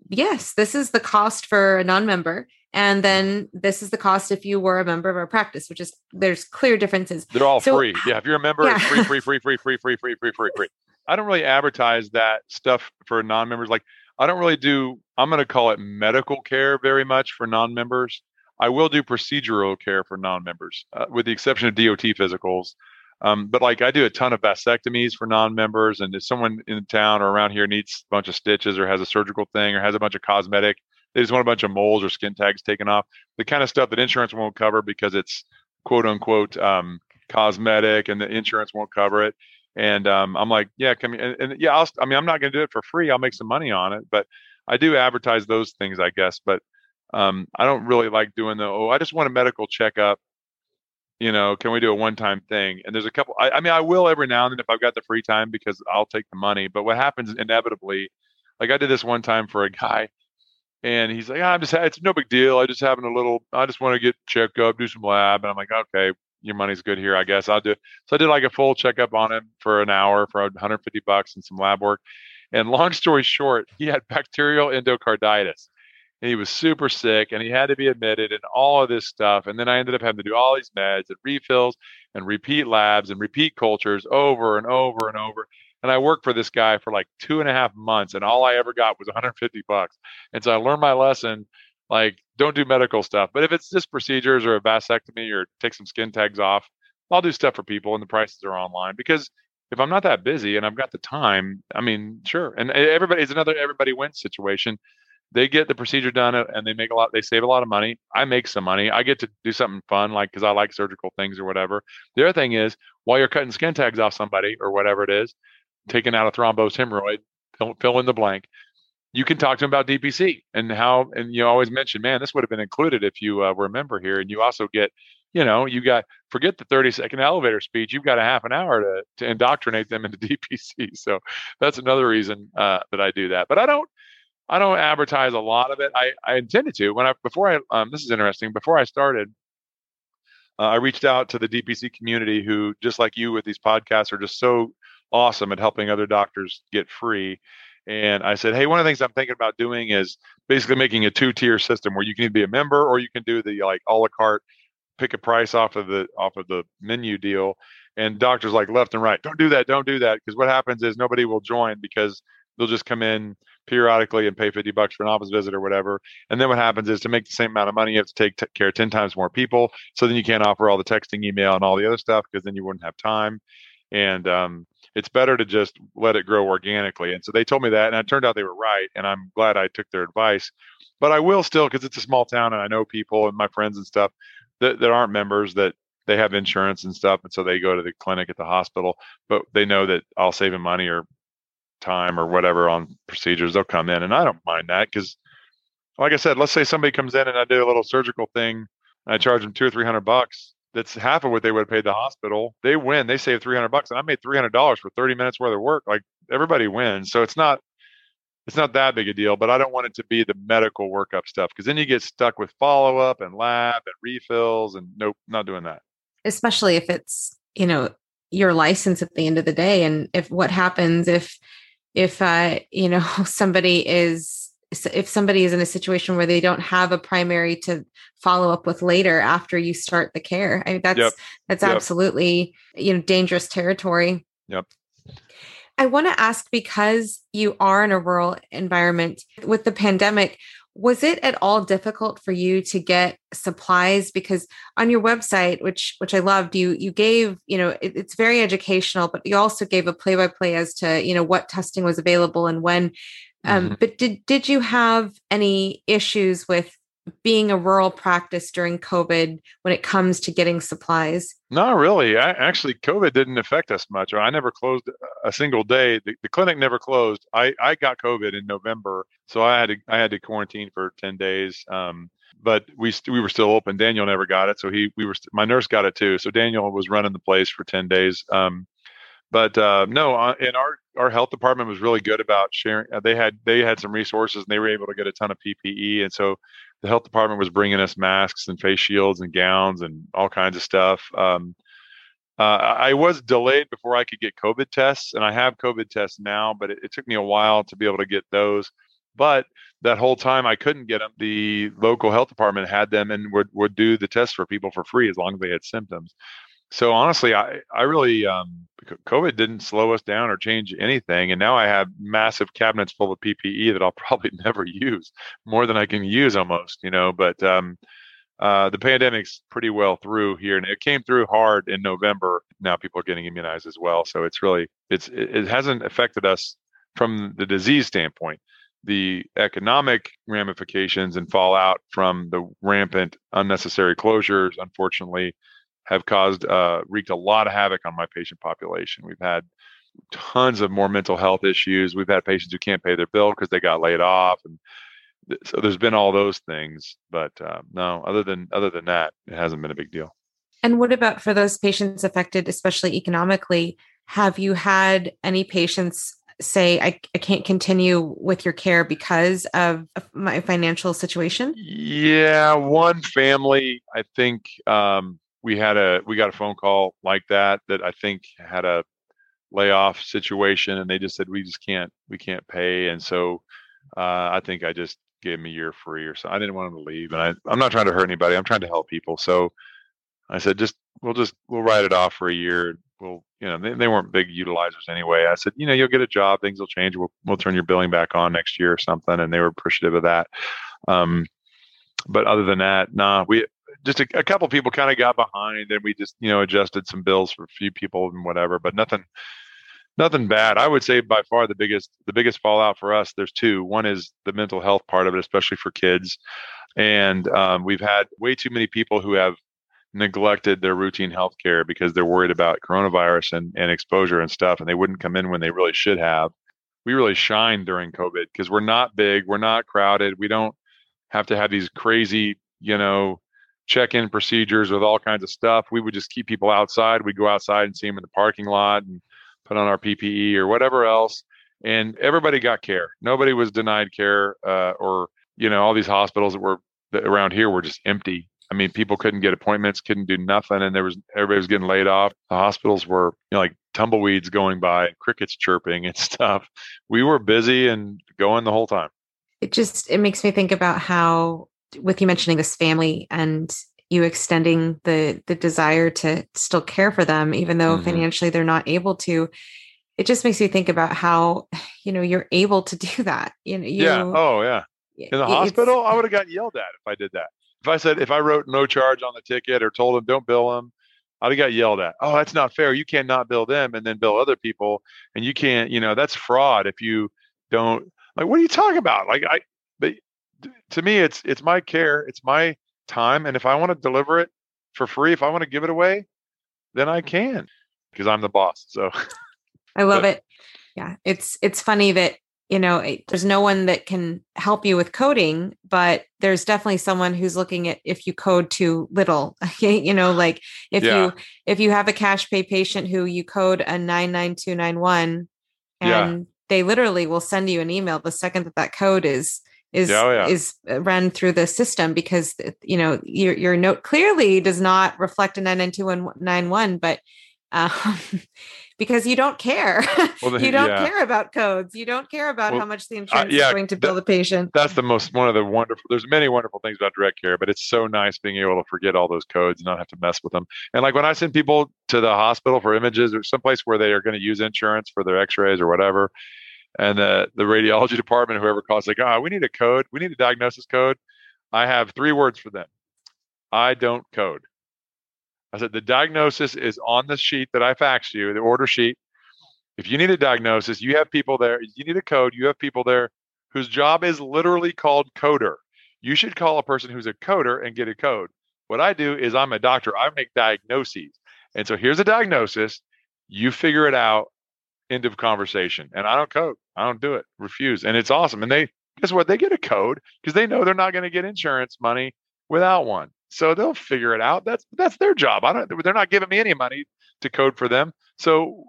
yes, this is the cost for a non member. And then this is the cost if you were a member of our practice, which is there's clear differences. They're all so, free. Yeah. If you're a member, yeah. it's free, free, free, free, free, free, free, free, free, free. I don't really advertise that stuff for non members. Like, I don't really do, I'm going to call it medical care very much for non members. I will do procedural care for non members, uh, with the exception of DOT physicals. Um, but like I do a ton of vasectomies for non-members, and if someone in town or around here needs a bunch of stitches or has a surgical thing or has a bunch of cosmetic, they just want a bunch of moles or skin tags taken off. The kind of stuff that insurance won't cover because it's quote unquote um, cosmetic, and the insurance won't cover it. And um, I'm like, yeah, come and, and yeah, I'll, I mean, I'm not going to do it for free. I'll make some money on it, but I do advertise those things, I guess. But um, I don't really like doing the oh, I just want a medical checkup you know, can we do a one time thing? And there's a couple, I, I, mean, I will every now and then if I've got the free time because I'll take the money. But what happens inevitably, like I did this one time for a guy and he's like, oh, I'm just, it's no big deal. I just having a little, I just want to get checked up, do some lab. And I'm like, okay, your money's good here, I guess I'll do it. So I did like a full checkup on him for an hour for 150 bucks and some lab work. And long story short, he had bacterial endocarditis he was super sick and he had to be admitted and all of this stuff. And then I ended up having to do all these meds and refills and repeat labs and repeat cultures over and over and over. And I worked for this guy for like two and a half months, and all I ever got was 150 bucks. And so I learned my lesson like, don't do medical stuff. But if it's just procedures or a vasectomy or take some skin tags off, I'll do stuff for people, and the prices are online because if I'm not that busy and I've got the time, I mean, sure. And eh, everybody is another everybody wins situation they get the procedure done uh, and they make a lot they save a lot of money. I make some money. I get to do something fun like because i like surgical things or whatever. The other thing is while you're cutting skin tags off somebody or whatever it is taking out a thrombosed hemorrhoid don't fill in the blank you can talk to them about dpc and how and you always mention man this would have been included if you uh, were a member here. And you also get you know you got forget the 30 second elevator speech you've got a half an hour to, to indoctrinate them into dpc so that's another reason uh, that i do that. But i don't I don't advertise a lot of it. I, I intended to when I before I um, this is interesting. Before I started, uh, I reached out to the DPC community who, just like you with these podcasts, are just so awesome at helping other doctors get free. And I said, hey, one of the things I'm thinking about doing is basically making a two-tier system where you can be a member or you can do the like a la carte, pick a price off of the off of the menu deal. And doctors like left and right, don't do that, don't do that, because what happens is nobody will join because they'll just come in periodically and pay 50 bucks for an office visit or whatever. And then what happens is to make the same amount of money, you have to take t- care of 10 times more people. So then you can't offer all the texting, email, and all the other stuff because then you wouldn't have time. And um, it's better to just let it grow organically. And so they told me that, and it turned out they were right. And I'm glad I took their advice. But I will still, because it's a small town and I know people and my friends and stuff that, that aren't members that they have insurance and stuff. And so they go to the clinic at the hospital, but they know that I'll save them money or time or whatever on procedures, they'll come in, and I don't mind that because, like I said, let's say somebody comes in and I do a little surgical thing, and I charge them two or three hundred bucks. That's half of what they would have paid the hospital. They win. They save three hundred bucks, and I made three hundred dollars for thirty minutes worth of work. Like everybody wins, so it's not it's not that big a deal. But I don't want it to be the medical workup stuff because then you get stuck with follow up and lab and refills, and nope, not doing that. Especially if it's you know your license at the end of the day, and if what happens if if uh, you know somebody is if somebody is in a situation where they don't have a primary to follow up with later after you start the care I mean, that's yep. that's yep. absolutely you know dangerous territory yep i want to ask because you are in a rural environment with the pandemic was it at all difficult for you to get supplies because on your website which which i loved you you gave you know it, it's very educational but you also gave a play by play as to you know what testing was available and when um, mm-hmm. but did did you have any issues with being a rural practice during COVID when it comes to getting supplies? No, really. I, actually, COVID didn't affect us much. I never closed a single day. The, the clinic never closed. I, I got COVID in November, so I had to I had to quarantine for ten days. Um, but we st- we were still open. Daniel never got it, so he we were st- my nurse got it too. So Daniel was running the place for ten days. Um, but uh, no, uh, and our our health department was really good about sharing. Uh, they had they had some resources and they were able to get a ton of PPE, and so the health department was bringing us masks and face shields and gowns and all kinds of stuff. Um, uh, I was delayed before I could get COVID tests, and I have COVID tests now, but it, it, took me a while to be able to get those. But that whole time I couldn't get them. The local health department had them and would would do the tests for people for free as long as they had symptoms so honestly, I I really um, COVID didn't slow us down or change anything, and now I have massive cabinets full of PPE that I'll probably never use, more than I can use almost, you know. But um, uh, the pandemic's pretty well through here, and it came through hard in November. Now people are getting immunized as well, so it's really it's it, it hasn't affected us from the disease standpoint. The economic ramifications and fallout from the rampant unnecessary closures, unfortunately have caused uh, wreaked a lot of havoc on my patient population. We've had tons of more mental health issues. We've had patients who can't pay their bill because they got laid off, and th- so there's been all those things. But uh, no, other than other than that, it hasn't been a big deal. And what about for those patients affected, especially economically? Have you had any patients say, I, I can't continue with your care because of my financial situation? Yeah, one family, I think um, we had a we got a phone call like that that I think had a layoff situation, and they just said we just can't we can't pay, and so uh, I think I just gave them a year free or so. I didn't want them to leave, and I I'm not trying to hurt anybody. I'm trying to help people, so I said just we'll just we'll write it off for a year. We'll you know they, they weren't big utilizers anyway. I said you know you'll get a job, things will change. We'll we'll turn your billing back on next year or something, and they were appreciative of that. Um, but other than that, nah, we just a, a couple people kind of got behind and we just you know adjusted some bills for a few people and whatever but nothing nothing bad. I would say by far the biggest the biggest fallout for us there's two. One is the mental health part of it especially for kids. And um, we've had way too many people who have neglected their routine health care because they're worried about coronavirus and, and exposure and stuff and they wouldn't come in when they really should have. We really shine during covid because we're not big we're not crowded we don't have to have these crazy you know check-in procedures with all kinds of stuff. We would just keep people outside. We'd go outside and see them in the parking lot and put on our PPE or whatever else. And everybody got care. Nobody was denied care, uh, or you know, all these hospitals that were around here were just empty. I mean, people couldn't get appointments, couldn't do nothing, and there was everybody was getting laid off. The hospitals were you know, like tumbleweeds going by, crickets chirping and stuff. We were busy and going the whole time. It just it makes me think about how with you mentioning this family and you extending the the desire to still care for them even though mm-hmm. financially they're not able to it just makes me think about how you know you're able to do that. You know you, yeah. Oh yeah. in the hospital i would have gotten yelled at if i did that. If i said if i wrote no charge on the ticket or told them don't bill them i'd have got yelled at. Oh that's not fair. You cannot bill them and then bill other people and you can't you know that's fraud if you don't like what are you talking about? Like i to me it's it's my care it's my time and if i want to deliver it for free if i want to give it away then i can because i'm the boss so i love but, it yeah it's it's funny that you know there's no one that can help you with coding but there's definitely someone who's looking at if you code too little you know like if yeah. you if you have a cash pay patient who you code a 99291 and yeah. they literally will send you an email the second that that code is is oh, yeah. is uh, run through the system because uh, you know your your note clearly does not reflect a 99291 but um, because you don't care well, you don't yeah. care about codes you don't care about well, how much the insurance uh, yeah, is going to bill the patient that's the most one of the wonderful there's many wonderful things about direct care but it's so nice being able to forget all those codes and not have to mess with them and like when i send people to the hospital for images or someplace where they are going to use insurance for their x-rays or whatever and the the radiology department, whoever calls, like, ah, oh, we need a code, we need a diagnosis code. I have three words for them. I don't code. I said the diagnosis is on the sheet that I faxed you, the order sheet. If you need a diagnosis, you have people there. You need a code. You have people there whose job is literally called coder. you should call a person who's a coder and get a code. What I do is I'm a doctor. I make diagnoses. And so here's a diagnosis. You figure it out. End of conversation. And I don't code. I don't do it. Refuse. And it's awesome. And they guess what? They get a code because they know they're not going to get insurance money without one. So they'll figure it out. That's that's their job. I don't. They're not giving me any money to code for them. So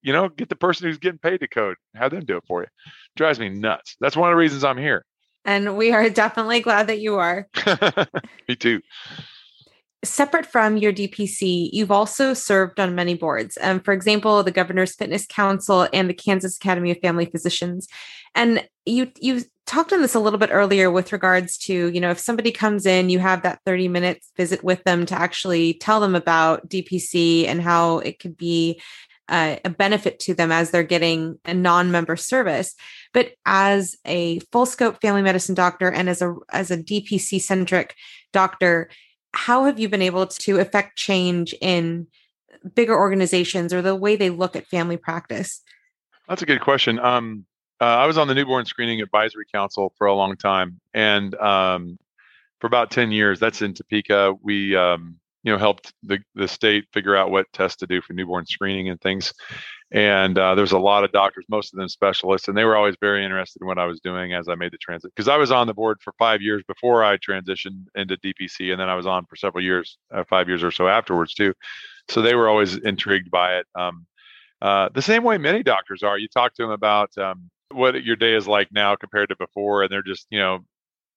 you know, get the person who's getting paid to code. Have them do it for you. Drives me nuts. That's one of the reasons I'm here. And we are definitely glad that you are. me too separate from your DPC, you've also served on many boards. Um, for example, the Governor's Fitness Council and the Kansas Academy of Family Physicians. And you you talked on this a little bit earlier with regards to, you know, if somebody comes in, you have that 30 minutes visit with them to actually tell them about DPC and how it could be uh, a benefit to them as they're getting a non-member service but as a full scope family medicine doctor and as a as a dpc centric doctor how have you been able to affect change in bigger organizations or the way they look at family practice? That's a good question. Um, uh, I was on the newborn screening advisory council for a long time, and um, for about ten years, that's in Topeka. We um, you know helped the the state figure out what tests to do for newborn screening and things. And uh, there's a lot of doctors most of them specialists and they were always very interested in what i was doing as i made the transit because i was on the board for five years before i transitioned into dpc and then i was on for several years uh, five years or so afterwards too. So they were always intrigued by it. Um, uh, the same way many doctors are. You talk to them about um, what your day is like now compared to before and they're just you know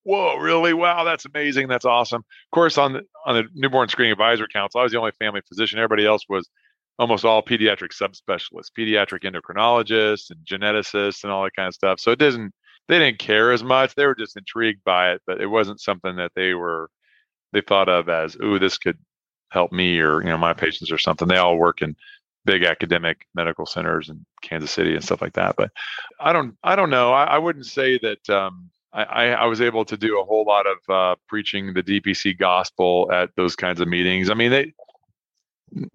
whoa really wow that's amazing that's awesome of course on the on the newborn screening advisory council i was the only family physician everybody else was almost all pediatric subspecialists, pediatric endocrinologists and geneticists and all that kind of stuff. So it doesn't they didn't care as much. They were just intrigued by it, but it wasn't something that they were they thought of as, ooh, this could help me or you know my patients or something. They all work in big academic medical centers in Kansas City and stuff like that. But I don't I don't know. I, I wouldn't say that um, I, I, was able to do a whole lot of uh, preaching the DPC gospel at those kinds of meetings. I mean, they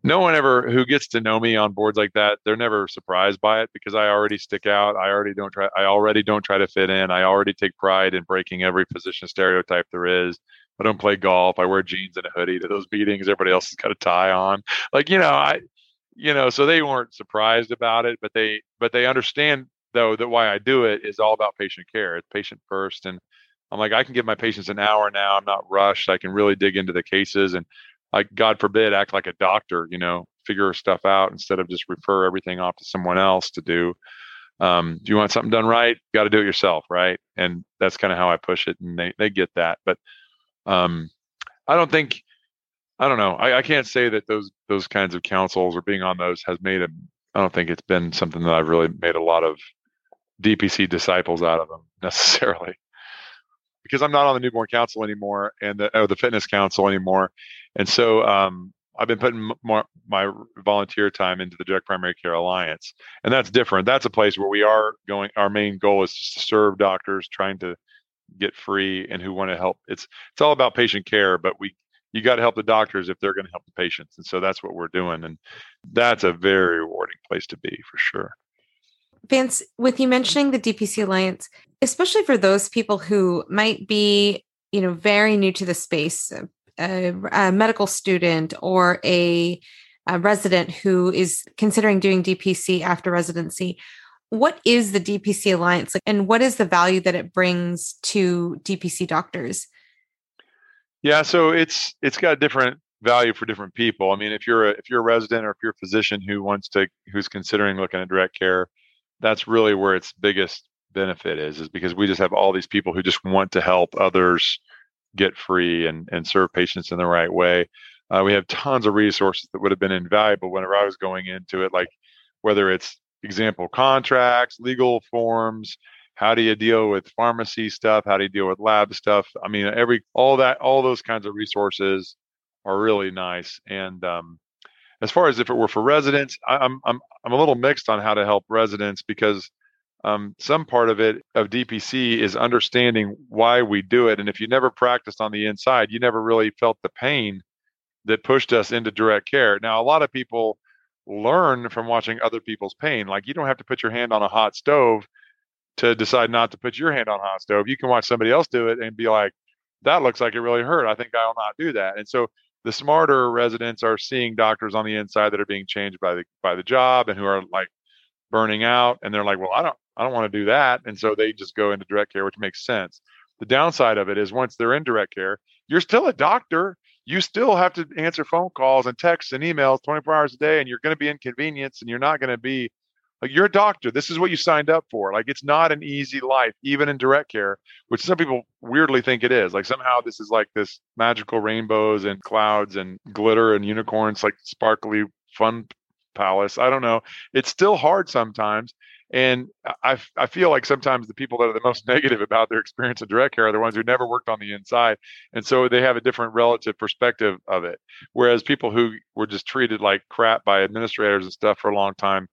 no one ever who gets to know me on boards like that they're never surprised by it because i already stick out. I already don't try i already don't try to fit in. I already take pride in breaking every position stereotype there is. I don't play golf. I wear jeans and a hoodie to those meetings everybody else has got a tie on. Like you know i you know so they weren't surprised about it but they but they understand though that why i do it is all about patient care it's patient first and i'm like i can give my patients an hour now i'm not rushed i can really dig into the cases and like God forbid, act like a doctor, you know, figure stuff out instead of just refer everything off to someone else to do. Um, do you want something done right? You got to do it yourself, right? And that's kind of how I push it, and they they get that. But um, I don't think I don't know. I, I can't say that those those kinds of councils or being on those has made a. I don't think it's been something that I've really made a lot of DPC disciples out of them necessarily because I'm not on the newborn council anymore and the, or the fitness council anymore. And so um, I've been putting more my volunteer time into the Direct Primary Care Alliance, and that's different. That's a place where we are going. Our main goal is to serve doctors trying to get free and who want to help. It's it's all about patient care, but we you got to help the doctors if they're going to help the patients, and so that's what we're doing, and that's a very rewarding place to be for sure. Vance, with you mentioning the DPC Alliance, especially for those people who might be, you know, very new to the space, uh, a, a medical student or a, a resident who is considering doing DPC after residency, what is the DPC Alliance like, and what is the value that it brings to DPC doctors? Yeah, so it's it's got different value for different people. I mean, if you're a if you're a resident or if you're a physician who wants to who's considering looking at direct care, that's really where its biggest benefit is is because we just have all these people who just want to help others get free and and serve patients in the right way. Uh, we have tons of resources that would have been invaluable whenever i was going into it like whether it's example contracts legal forms how do you deal with pharmacy stuff how do you deal with lab stuff? I mean every all that all those kinds of resources are really nice and um, as far as if it were for residents, I, am I'm I'm a little mixed on how to help residents because um, some part of it of DPC is understanding why we do it, and if you never practiced on the inside, you never really felt the pain that pushed us into direct care. Now, a lot of people learn from watching other people's pain. Like you don't have to put your hand on a hot stove to decide not to put your hand on a hot stove. You can watch somebody else do it and be like, that looks like it really hurt. I think I will not do that. And so the smarter residents are seeing doctors on the inside that are being changed by the by the job and who are like burning out and they're like, well, I don't I don't want to do that. And so they just go into direct care, which makes sense. The downside of it is once they're in direct care, you're still a doctor. You still have to answer phone calls and texts and emails 24 hours a day, and you're going to be inconvenienced and you're not going to be like you're a doctor. This is what you signed up for. Like it's not an easy life, even in direct care, which some people weirdly think it is. Like somehow this is like this magical rainbows and clouds and glitter and unicorns, like sparkly fun palace. I don't know. It's still hard sometimes. And I, I feel like sometimes the people that are the most negative about their experience of direct care are the ones who never worked on the inside. And so they have a different relative perspective of it. Whereas people who were just treated like crap by administrators and stuff for a long time,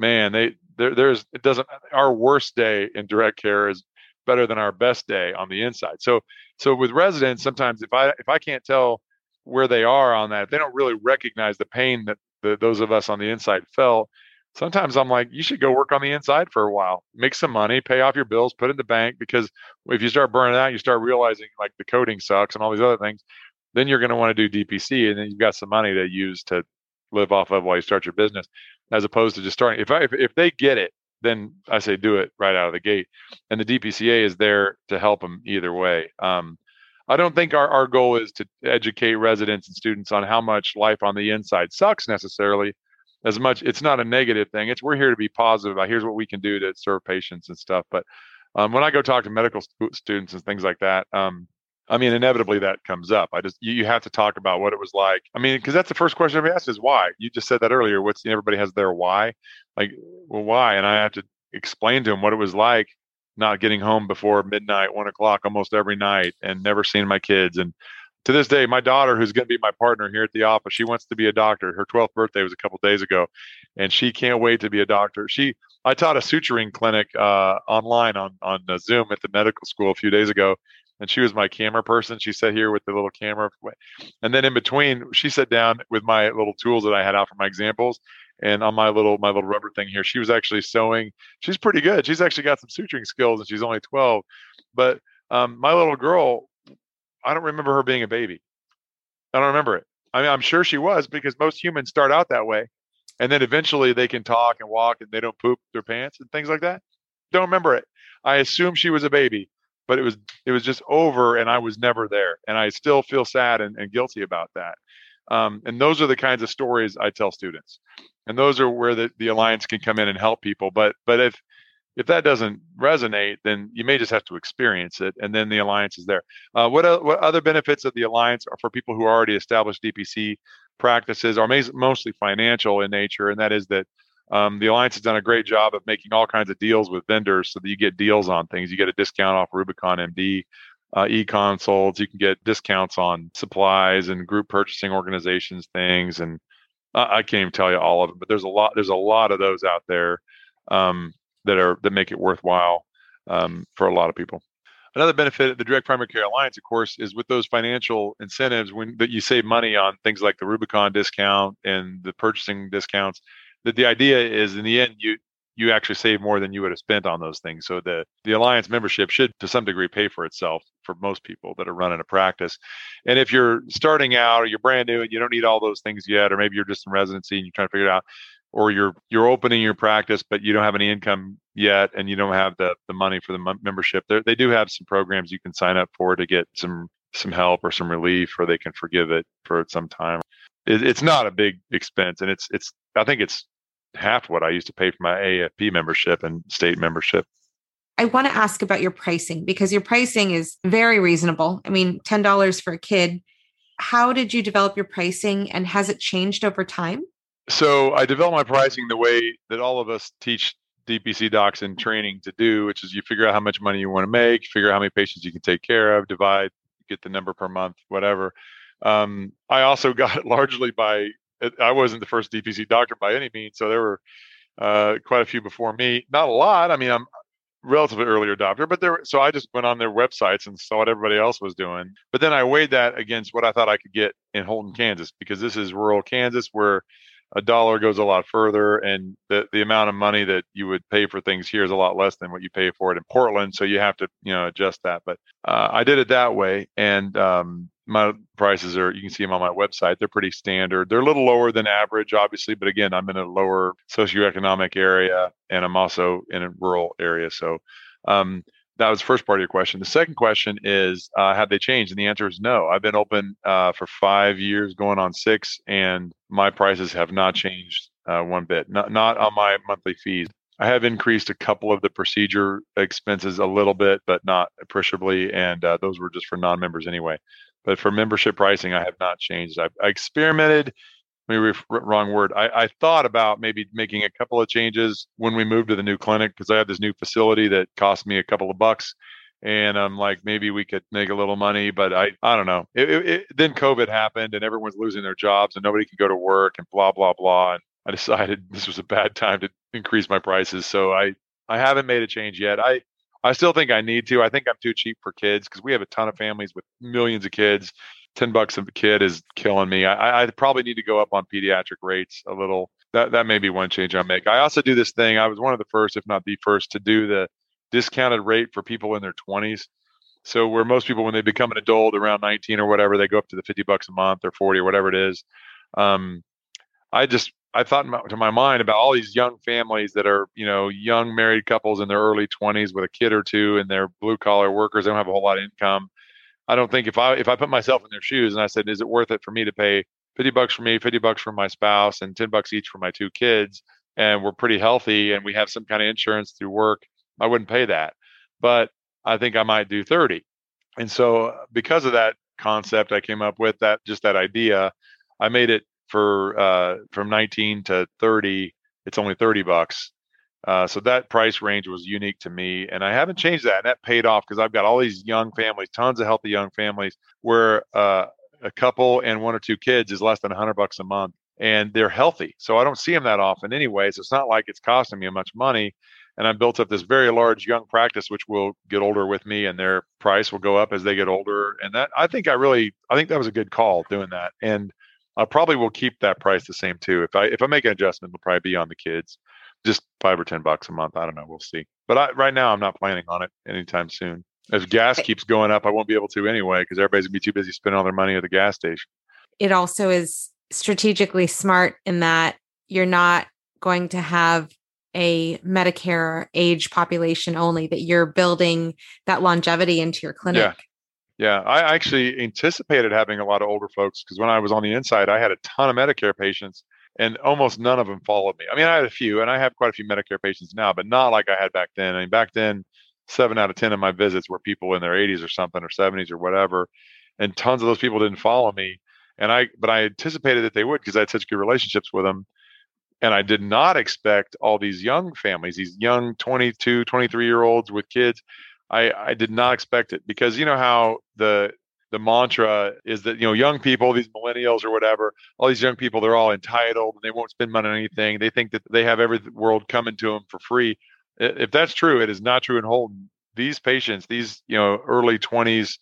man, they there, there's it doesn't our worst day in direct care is better than our best day on the inside. So so with residents, sometimes if I if I can't tell where they are on that, if they don't really recognize the pain that the, those of us on the inside felt, sometimes I'm like, you should go work on the inside for a while, make some money, pay off your bills, put in the bank. Because if you start burning out, you start realizing like the coding sucks and all these other things. Then you're going to want to do DPC, and then you've got some money to use to live off of while you start your business, as opposed to just starting. If I, if, if they get it, then I say do it right out of the gate, and the DPCA is there to help them either way. Um, I don't think our, our goal is to educate residents and students on how much life on the inside sucks necessarily as much it's not a negative thing it's we're here to be positive about here's what we can do to serve patients and stuff but um, when i go talk to medical st- students and things like that um, i mean inevitably that comes up. I just you, you have to talk about what it was like. I mean because that's the first question i've asked is why? You just said that earlier what's everybody has their why? Like well why? And i have to explain to them what it was like not getting home before midnight one o'clock almost every night and never seeing my kids. And to this day, my daughter, who's going to be my partner here at the office, she wants to be a doctor. Her 12th birthday was a couple days ago, and she can't wait to be a doctor. She, I taught a suturing clinic uh, online on on Zoom at the medical school a few days ago, and she was my camera person. She sat here with the little camera, and then in between, she sat down with my little tools that I had out for my examples, and on my little my little rubber thing here, she was actually sewing. She's pretty good. She's actually got some suturing skills, and she's only 12. But um, my little girl I don't remember her being a baby. I don't remember it. I mean, I'm sure she was because most humans start out that way, and then eventually they can talk and walk and they don't poop their pants and things like that. Don't remember it. I assume she was a baby, but it was it was just over, and I was never there, and I still feel sad and, and guilty about that. Um, and those are the kinds of stories I tell students, and those are where the, the alliance can come in and help people. But but if if that doesn't resonate, then you may just have to experience it, and then the alliance is there. Uh, what what other benefits of the alliance are for people who already established DPC practices are mostly financial in nature, and that is that um, the alliance has done a great job of making all kinds of deals with vendors so that you get deals on things. You get a discount off Rubicon MD. Uh, e-consults you can get discounts on supplies and group purchasing organizations things and I can't even tell you all of them, but there's a lot. There's a lot of those out there. Um, that are that make it worthwhile um, for a lot of people. Another benefit of the Direct Primary Care Alliance, of course, is with those financial incentives when that you save money on things like the Rubicon discount and the purchasing discounts. That the idea is in the end you you actually save more than you would have spent on those things. So the the alliance membership should to some degree pay for itself for most people that are running a practice. And if you're starting out or you're brand new and you don't need all those things yet, or maybe you're just in residency and you're trying to figure it out, or you're you're opening your practice but you don't have any income yet and you don't have the the money for the membership They're, they do have some programs you can sign up for to get some some help or some relief or they can forgive it for some time it, it's not a big expense and it's it's i think it's half what i used to pay for my afp membership and state membership I want to ask about your pricing because your pricing is very reasonable. I mean, $10 for a kid. How did you develop your pricing and has it changed over time? So I developed my pricing the way that all of us teach DPC docs in training to do, which is you figure out how much money you want to make, figure out how many patients you can take care of, divide, get the number per month, whatever. Um, I also got it largely by I wasn't the first DPC doctor by any means, so there were uh, quite a few before me. Not a lot. I mean, I'm relatively early adopter, but there. So I just went on their websites and saw what everybody else was doing. But then I weighed that against what I thought I could get in Holton, Kansas, because this is rural Kansas where a dollar goes a lot further and the, the amount of money that you would pay for things here is a lot less than what you pay for it in portland so you have to you know adjust that but uh, i did it that way and um, my prices are you can see them on my website they're pretty standard they're a little lower than average obviously but again i'm in a lower socioeconomic area and i'm also in a rural area so um, that was the first part of your question. The second question is, uh, have they changed? And the answer is no. I've been open uh, for five years, going on six, and my prices have not changed uh, one bit. Not not on my monthly fees. I have increased a couple of the procedure expenses a little bit, but not appreciably, and uh, those were just for non-members anyway. But for membership pricing, I have not changed. I've, I experimented maybe wrong word. I, I, thought about maybe making a couple of changes when we moved to the new clinic because I have this new facility that cost me a couple of bucks. And I'm like, maybe we could make a little money, but I, I don't know. It, it, it, then COVID happened and everyone's losing their jobs and nobody can go to work and blah, blah, blah. And I decided this was a bad time to increase my prices. So I, I haven't made a change yet. I, I still think I need to. I think I'm too cheap for kids because we have a ton of families with millions of kids 10 bucks a kid is killing me. I, I probably need to go up on pediatric rates a little. That, that may be one change I make. I also do this thing. I was one of the first, if not the first, to do the discounted rate for people in their 20s. So where most people, when they become an adult around 19 or whatever, they go up to the 50 bucks a month or 40 or whatever it is. Um, I just I thought to my mind about all these young families that are, you know, young married couples in their early 20s with a kid or two, and they're blue collar workers. They don't have a whole lot of income. I don't think if I if I put myself in their shoes and I said, is it worth it for me to pay 50 bucks for me, 50 bucks for my spouse, and 10 bucks each for my two kids, and we're pretty healthy and we have some kind of insurance through work, I wouldn't pay that. But I think I might do 30. And so uh, because of that concept I came up with that just that idea, I made it for uh, from 19 to 30. It's only 30 bucks uh, so that price range was unique to me, and I haven't changed that. And that paid off because I've got all these young families, tons of healthy young families, where uh, a couple and one or two kids is less than 100 bucks a month, and they're healthy. So I don't see them that often, anyway. So it's not like it's costing me much money. And I built up this very large young practice, which will get older with me, and their price will go up as they get older. And that I think I really, I think that was a good call doing that. And I probably will keep that price the same too. If I if I make an adjustment, it'll probably be on the kids just five or ten bucks a month. I don't know. We'll see. But I, right now, I'm not planning on it anytime soon. As gas keeps going up, I won't be able to anyway because everybody's gonna be too busy spending all their money at the gas station. It also is strategically smart in that you're not going to have a Medicare age population only, that you're building that longevity into your clinic. Yeah. Yeah, I actually anticipated having a lot of older folks because when I was on the inside, I had a ton of Medicare patients and almost none of them followed me. I mean, I had a few, and I have quite a few Medicare patients now, but not like I had back then. I mean, back then, seven out of ten of my visits were people in their 80s or something, or 70s or whatever, and tons of those people didn't follow me. And I, but I anticipated that they would because I had such good relationships with them. And I did not expect all these young families, these young 22, 23 year olds with kids. I, I did not expect it because you know how the the mantra is that you know young people these millennials or whatever all these young people they're all entitled and they won't spend money on anything. They think that they have every world coming to them for free. If that's true it is not true in holton these patients these you know early 20s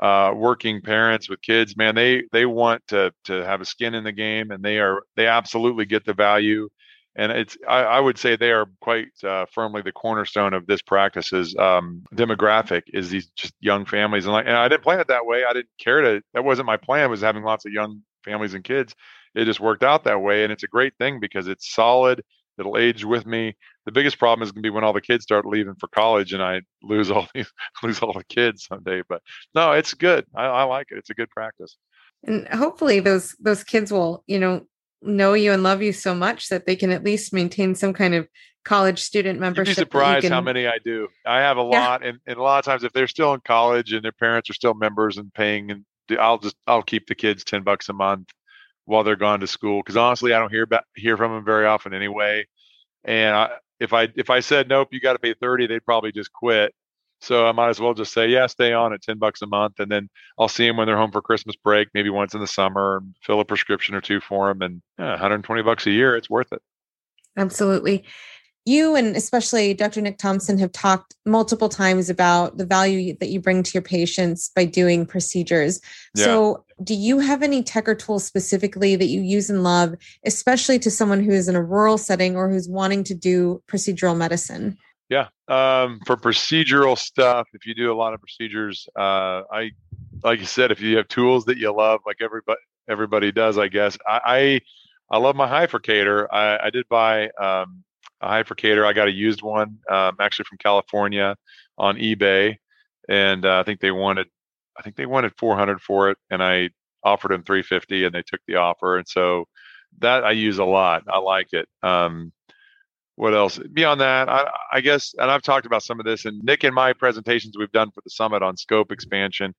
uh, working parents with kids man they they want to to have a skin in the game and they are they absolutely get the value and it's I, I, would say they are quite uh, firmly the cornerstone of this practice's um, demographic is these just young families. And like and I didn't plan it that way. I didn't care to that wasn't my plan was having lots of young families and kids. It just worked out that way and it's a great thing because it's solid it'll age with me. The biggest problem is going to be when all the kids start leaving for college and I lose all these lose all the kids someday but no it's good. I, I like it. It's a good practice. And hopefully those those kids will you know know you and love you so much that they can at least maintain some kind of college student membership. You'd be surprised can... how many I do. I have a yeah. lot, and, and a lot of times if they're still in college and their parents are still members and paying, and I'll just I'll keep the kids ten bucks a month while they're gone to school because honestly I don't hear about hear from them very often anyway. And I, if I if I said nope, you got to pay thirty, they'd probably just quit. So I might as well just say, yeah, stay on at 10 bucks a month. And then I'll see them when they're home for Christmas break, maybe once in the summer, and fill a prescription or two for them. And yeah, 120 bucks a year, it's worth it. Absolutely. you and especially Dr. Nick Thompson have talked multiple times about the value that you bring to your patients by doing procedures. Yeah. So, do you have any tech or tools specifically that you use and love, especially to someone who is in a rural setting or who's wanting to do procedural medicine? Yeah, um, for procedural stuff, if you do a lot of procedures, uh, I, like you said, if you have tools that you love, like everybody everybody does, I guess. I I, I love my hyfrecator. I, I did buy um, a hyfrecator. I got a used one, um, actually from California, on eBay, and uh, I think they wanted, I think they wanted 400 for it, and I offered them 350, and they took the offer, and so that I use a lot. I like it. Um, what else beyond that? I, I guess, and I've talked about some of this, and Nick, and my presentations we've done for the summit on scope expansion,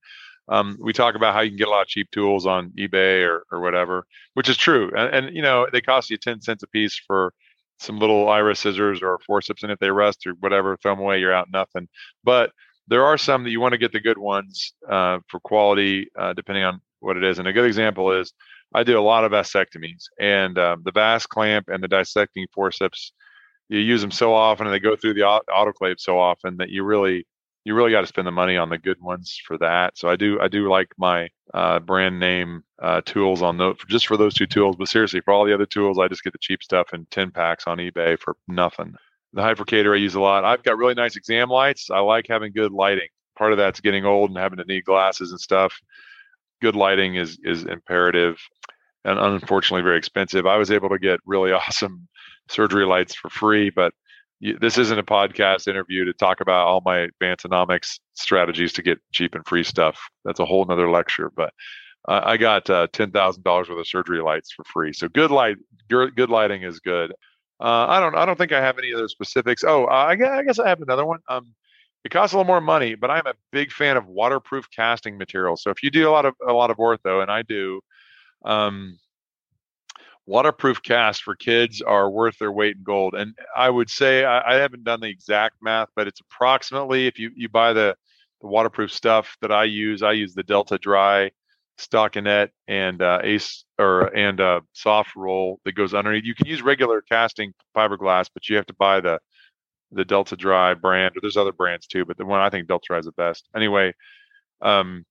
um, we talk about how you can get a lot of cheap tools on eBay or, or whatever, which is true. And, and, you know, they cost you 10 cents a piece for some little iris scissors or forceps, and if they rust or whatever, throw them away. You're out nothing. But there are some that you want to get the good ones uh, for quality, uh, depending on what it is. And a good example is I do a lot of vasectomies, and um, the vas clamp and the dissecting forceps, you use them so often, and they go through the autoclave so often that you really you really got to spend the money on the good ones for that. So I do I do like my uh, brand name uh, tools on those just for those two tools. But seriously, for all the other tools, I just get the cheap stuff in ten packs on eBay for nothing. The hyfrecator I use a lot. I've got really nice exam lights. I like having good lighting. Part of that's getting old and having to need glasses and stuff. Good lighting is is imperative, and unfortunately very expensive. I was able to get really awesome surgery lights for free, but this isn't a podcast interview to talk about all my advanceonomics strategies to get cheap and free stuff. That's a whole nother lecture. But I got uh, ten thousand dollars worth of surgery lights for free. So good light, good, lighting is good. Uh, I don't, I don't think I have any other specifics. Oh, I guess, I have another one. Um, it costs a little more money, but I'm a big fan of waterproof casting material. So if you do a lot of a lot of ortho, and I do, um, waterproof casts for kids are worth their weight in gold. And I would say I, I, haven't done the exact math, but it's approximately if you you buy the the waterproof stuff that I use, I use the Delta Dry stockinette and uh, Ace or and uh, soft roll that goes underneath. You can use regular casting fiberglass, but you have to buy the the Delta Dry brand, or there's other brands too, but the one I think Delta Dry is the best. Anyway, um,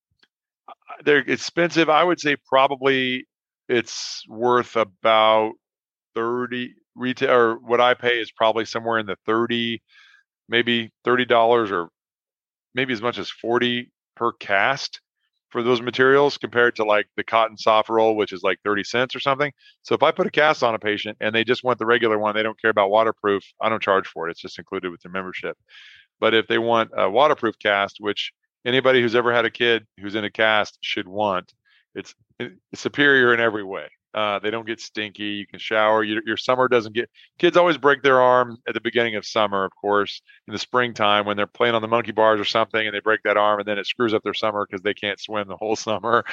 they're expensive. I would say probably it's worth about 30 retail or what I pay is probably somewhere in the 30 maybe $30 or maybe as much as 40 per cast for those materials compared to like the cotton soft roll which is like 30 cents or something. So if I put a cast on a patient and they just want the regular one, they don't care about waterproof, I don't charge for it. It's just included with their membership. But if they want a waterproof cast, which anybody who's ever had a kid who's in a cast should want, it's, it's superior in every way. Uh, they don't get stinky. You can shower. Your, your, summer doesn't get. Kids always break their arm at the beginning of summer, of course, in the springtime when they're playing on the monkey bars or something, and they break that arm, and then it screws up their summer because they can't swim the whole summer.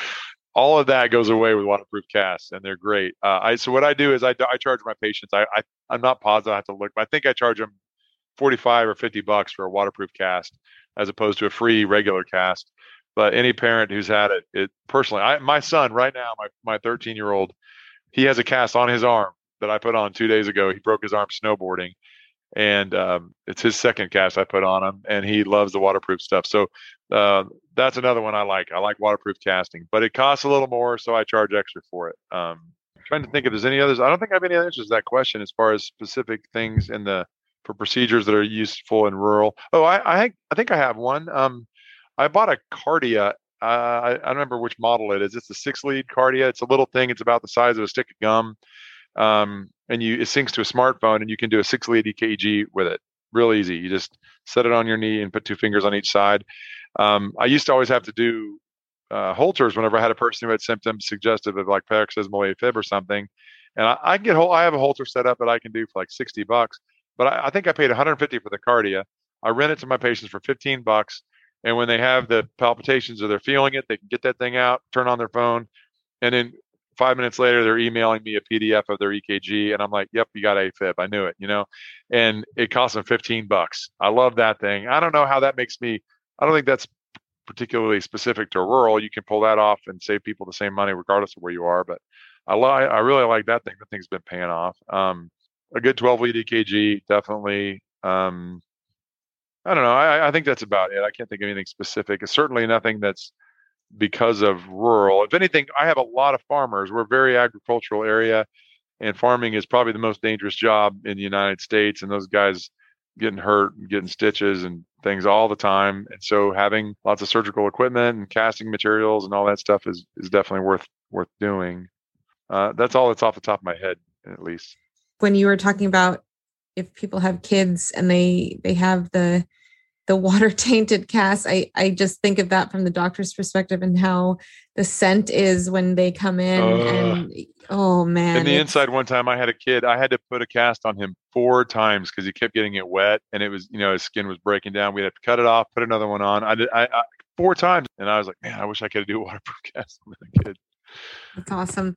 All of that goes away with waterproof casts, and they're great. Uh, I so what I do is I, I charge my patients. I, I I'm not positive. I have to look, but I think I charge them 45 or 50 bucks for a waterproof cast as opposed to a free regular cast but any parent who's had it, it personally, I, my son right now, my my 13 year old, he has a cast on his arm that I put on two days ago. He broke his arm snowboarding, and um, it's his second cast I put on him, and he loves the waterproof stuff. So uh, that's another one I like. I like waterproof casting, but it costs a little more, so I charge extra for it. Um, trying to think if there's any others. I don't think I have any answers to that question as far as specific things in the for procedures that are useful in rural. Oh, I I, I think I have one. Um, I bought a Kardia. Uh, I, I, don't remember which model it is. It's a six lead Kardia. It's a little thing. It's about the size of a stick of gum. Um, and you it syncs to a smartphone and you can do a six lead EKG with it. Real easy. You just set it on your knee and put two fingers on each side. Um, I used to always have to do uh, Holters whenever I had a person who had symptoms suggestive of like paroxysmal AFib or something. And I, I get whole, I have a Holter set up that I can do for like 60 bucks, but I, I think I paid 150 for the Kardia. I rent it to my patients for 15 bucks. And when they have the palpitations or they're feeling it, they can get that thing out, turn on their phone, and then five minutes later they're emailing me a PDF of their EKG, and I'm like, "Yep, you got AFib. I knew it." You know, and it costs them 15 bucks. I love that thing. I don't know how that makes me. I don't think that's particularly specific to rural. You can pull that off and save people the same money regardless of where you are. But I li- I really like that thing. The thing's been paying off. Um, a good 12 lead EKG, definitely. Um, I don't know. I, I think that's about it. I can't think of anything specific. It's certainly nothing that's because of rural. If anything, I have a lot of farmers. We're a very agricultural area, and farming is probably the most dangerous job in the United States. And those guys getting hurt and getting stitches and things all the time. And so having lots of surgical equipment and casting materials and all that stuff is is definitely worth worth doing. Uh, that's all that's off the top of my head, at least. When you were talking about if people have kids and they they have the the water tainted cast. I i just think of that from the doctor's perspective and how the scent is when they come in uh, and oh man in the inside one time i had a kid i had to put a cast on him four times because he kept getting it wet and it was you know his skin was breaking down. We had to cut it off put another one on. I did I, I four times and i was like man i wish i could do a waterproof cast on a kid. That's awesome.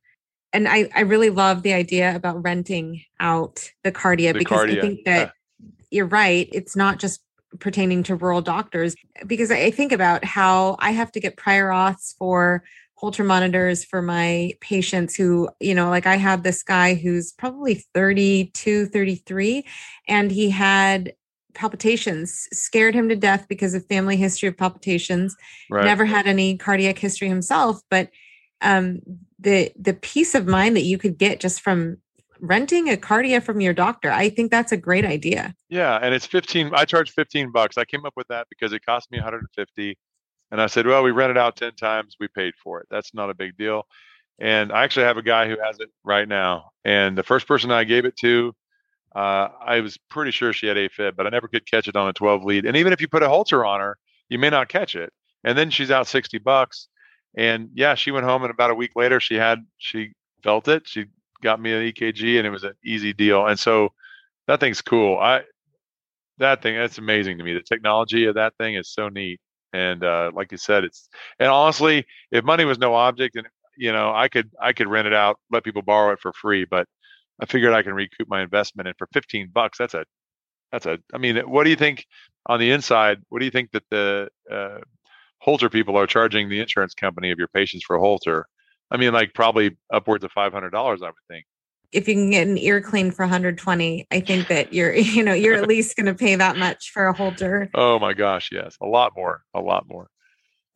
And I, I really love the idea about renting out the Kardia the because Kardia, I think that yeah. you're right. It's not just pertaining to rural doctors because I think about how I have to get prior auths for Holter monitors for my patients who, you know, like I have this guy who's probably 32, 33, and he had palpitations, scared him to death because of family history of palpitations, right. never had any cardiac history himself, but um, the the peace of mind that you could get just from renting a Kardia from your doctor. I think that's a great idea. Yeah, and it's 15 I charge 15 bucks. I came up with that because it cost me 150 and I said, "Well, we rented out 10 times, we paid for it. That's not a big deal." And I actually have a guy who has it right now. And the first person I gave it to, uh, I was pretty sure she had AFib, but I never could catch it on a 12 lead. And even if you put a Holter on her, you may not catch it. And then she's out 60 bucks. And yeah, she went home and about a week later she had she felt it. She got me an EKG and it was an easy deal. And so that thing's cool. I that thing that's amazing to me. The technology of that thing is so neat. And uh, like you said, it's and honestly, if money was no object, and you know, I could I could rent it out, let people borrow it for free. But I figured I can recoup my investment, and for 15 bucks, that's a that's a. I mean, what do you think on the inside? What do you think that the uh, Holter people are charging the insurance company of your patients for a Holter. I mean, like probably upwards of five hundred dollars, I would think. If you can get an ear cleaned for 120, I think that you're, you know, you're at least going to pay that much for a Holter. Oh my gosh, yes, a lot more, a lot more.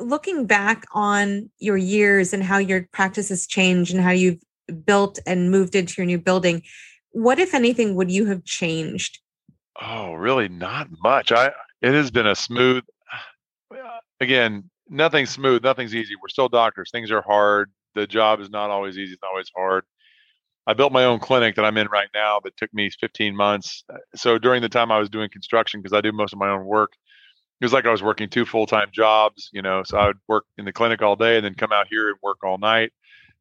Looking back on your years and how your practice has changed and how you've built and moved into your new building, what, if anything, would you have changed? Oh, really? Not much. I. It has been a smooth again, nothing's smooth, nothing's easy. We're still doctors. Things are hard. The job is not always easy. It's not always hard. I built my own clinic that I'm in right now that took me 15 months. So during the time I was doing construction, because I do most of my own work, it was like I was working two full time jobs, you know. So I would work in the clinic all day and then come out here and work all night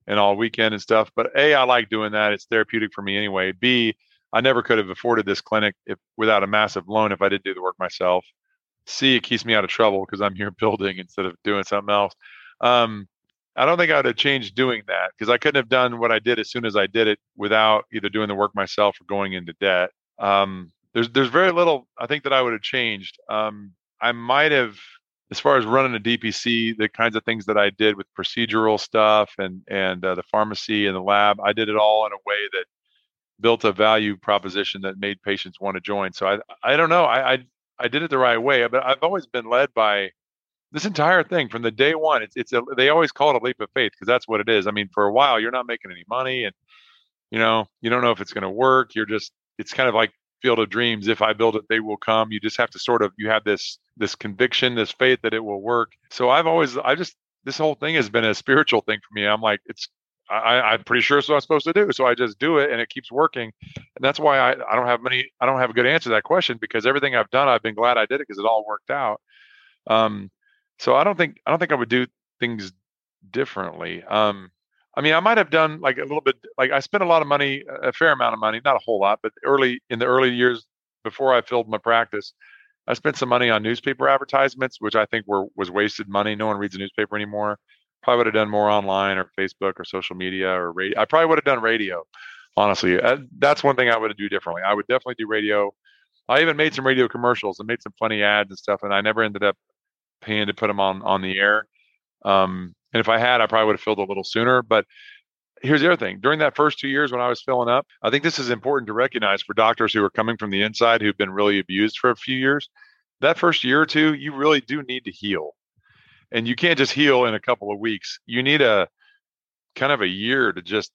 and all weekend and stuff. But A, I like doing that. It's therapeutic for me anyway. B, I never could have afforded this clinic if without a massive loan if I didn't do the work myself. C, it keeps me out of trouble because I'm here building instead of doing something else. Um, I don't think I would have changed doing that because I couldn't have done what I did as soon as I did it without either doing the work myself or going into debt. Um, there's there's very little I think that I would have changed. Um, I might have, as far as running a DPC, the kinds of things that I did with procedural stuff and and uh, the pharmacy and the lab, I did it all in a way that built a value proposition that made patients want to join. So I I don't know. I, I I did it the right way. But I've always been led by this entire thing from the day one. It's it's a, they always call it a leap of faith because that's what it is. I mean, for a while you're not making any money, and you know you don't know if it's going to work. You're just it's kind of like field of dreams. If I build it, they will come. You just have to sort of you have this this conviction, this faith that it will work. So I've always I just this whole thing has been a spiritual thing for me. I'm like it's I, I'm pretty sure it's what I'm supposed to do. So I just do it and it keeps working. And that's why I, I don't have many, I don't have a good answer to that question because everything I've done, I've been glad I did it because it all worked out. Um, so I don't think, I don't think I would do things differently. Um, I mean, I might have done like a little bit, like I spent a lot of money, a fair amount of money, not a whole lot, but early in the early years before I filled my practice, I spent some money on newspaper advertisements, which I think were was wasted money. No one reads a newspaper anymore probably would have done more online or Facebook or social media or radio. I probably would have done radio. Honestly, uh, that's one thing I would do differently. I would definitely do radio. I even made some radio commercials and made some funny ads and stuff, and I never ended up paying to put them on on the air. Um, and if I had, I probably would have filled a little sooner. But here's the other thing during that first two years when I was filling up, I think this is important to recognize for doctors who are coming from the inside who've been really abused for a few years. That first year or two, you really do need to heal. And you can't just heal in a couple of weeks. You need a kind of a year to just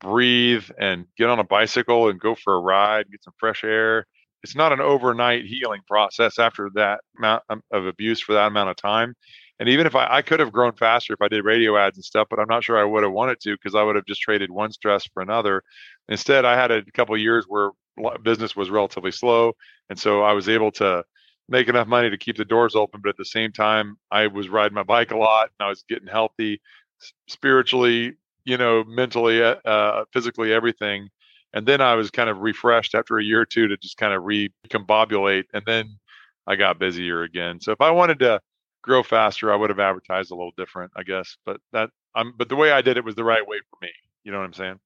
breathe and get on a bicycle and go for a ride, get some fresh air. It's not an overnight healing process after that amount of abuse for that amount of time. And even if I, I could have grown faster if I did radio ads and stuff, but I'm not sure I would have wanted to because I would have just traded one stress for another. Instead, I had a couple years where business was relatively slow, and so I was able to make enough money to keep the doors open. But at the same time, I was riding my bike a lot, and I was getting healthy, spiritually, you know, mentally, uh, uh, physically, everything. And then I was kind of refreshed after a year or two to just kind of recombobulate, and then I got busier again. So if I wanted to grow faster, I would have advertised a little different, I guess. But that I'm but the way I did it was the right way for me. You know what I'm saying?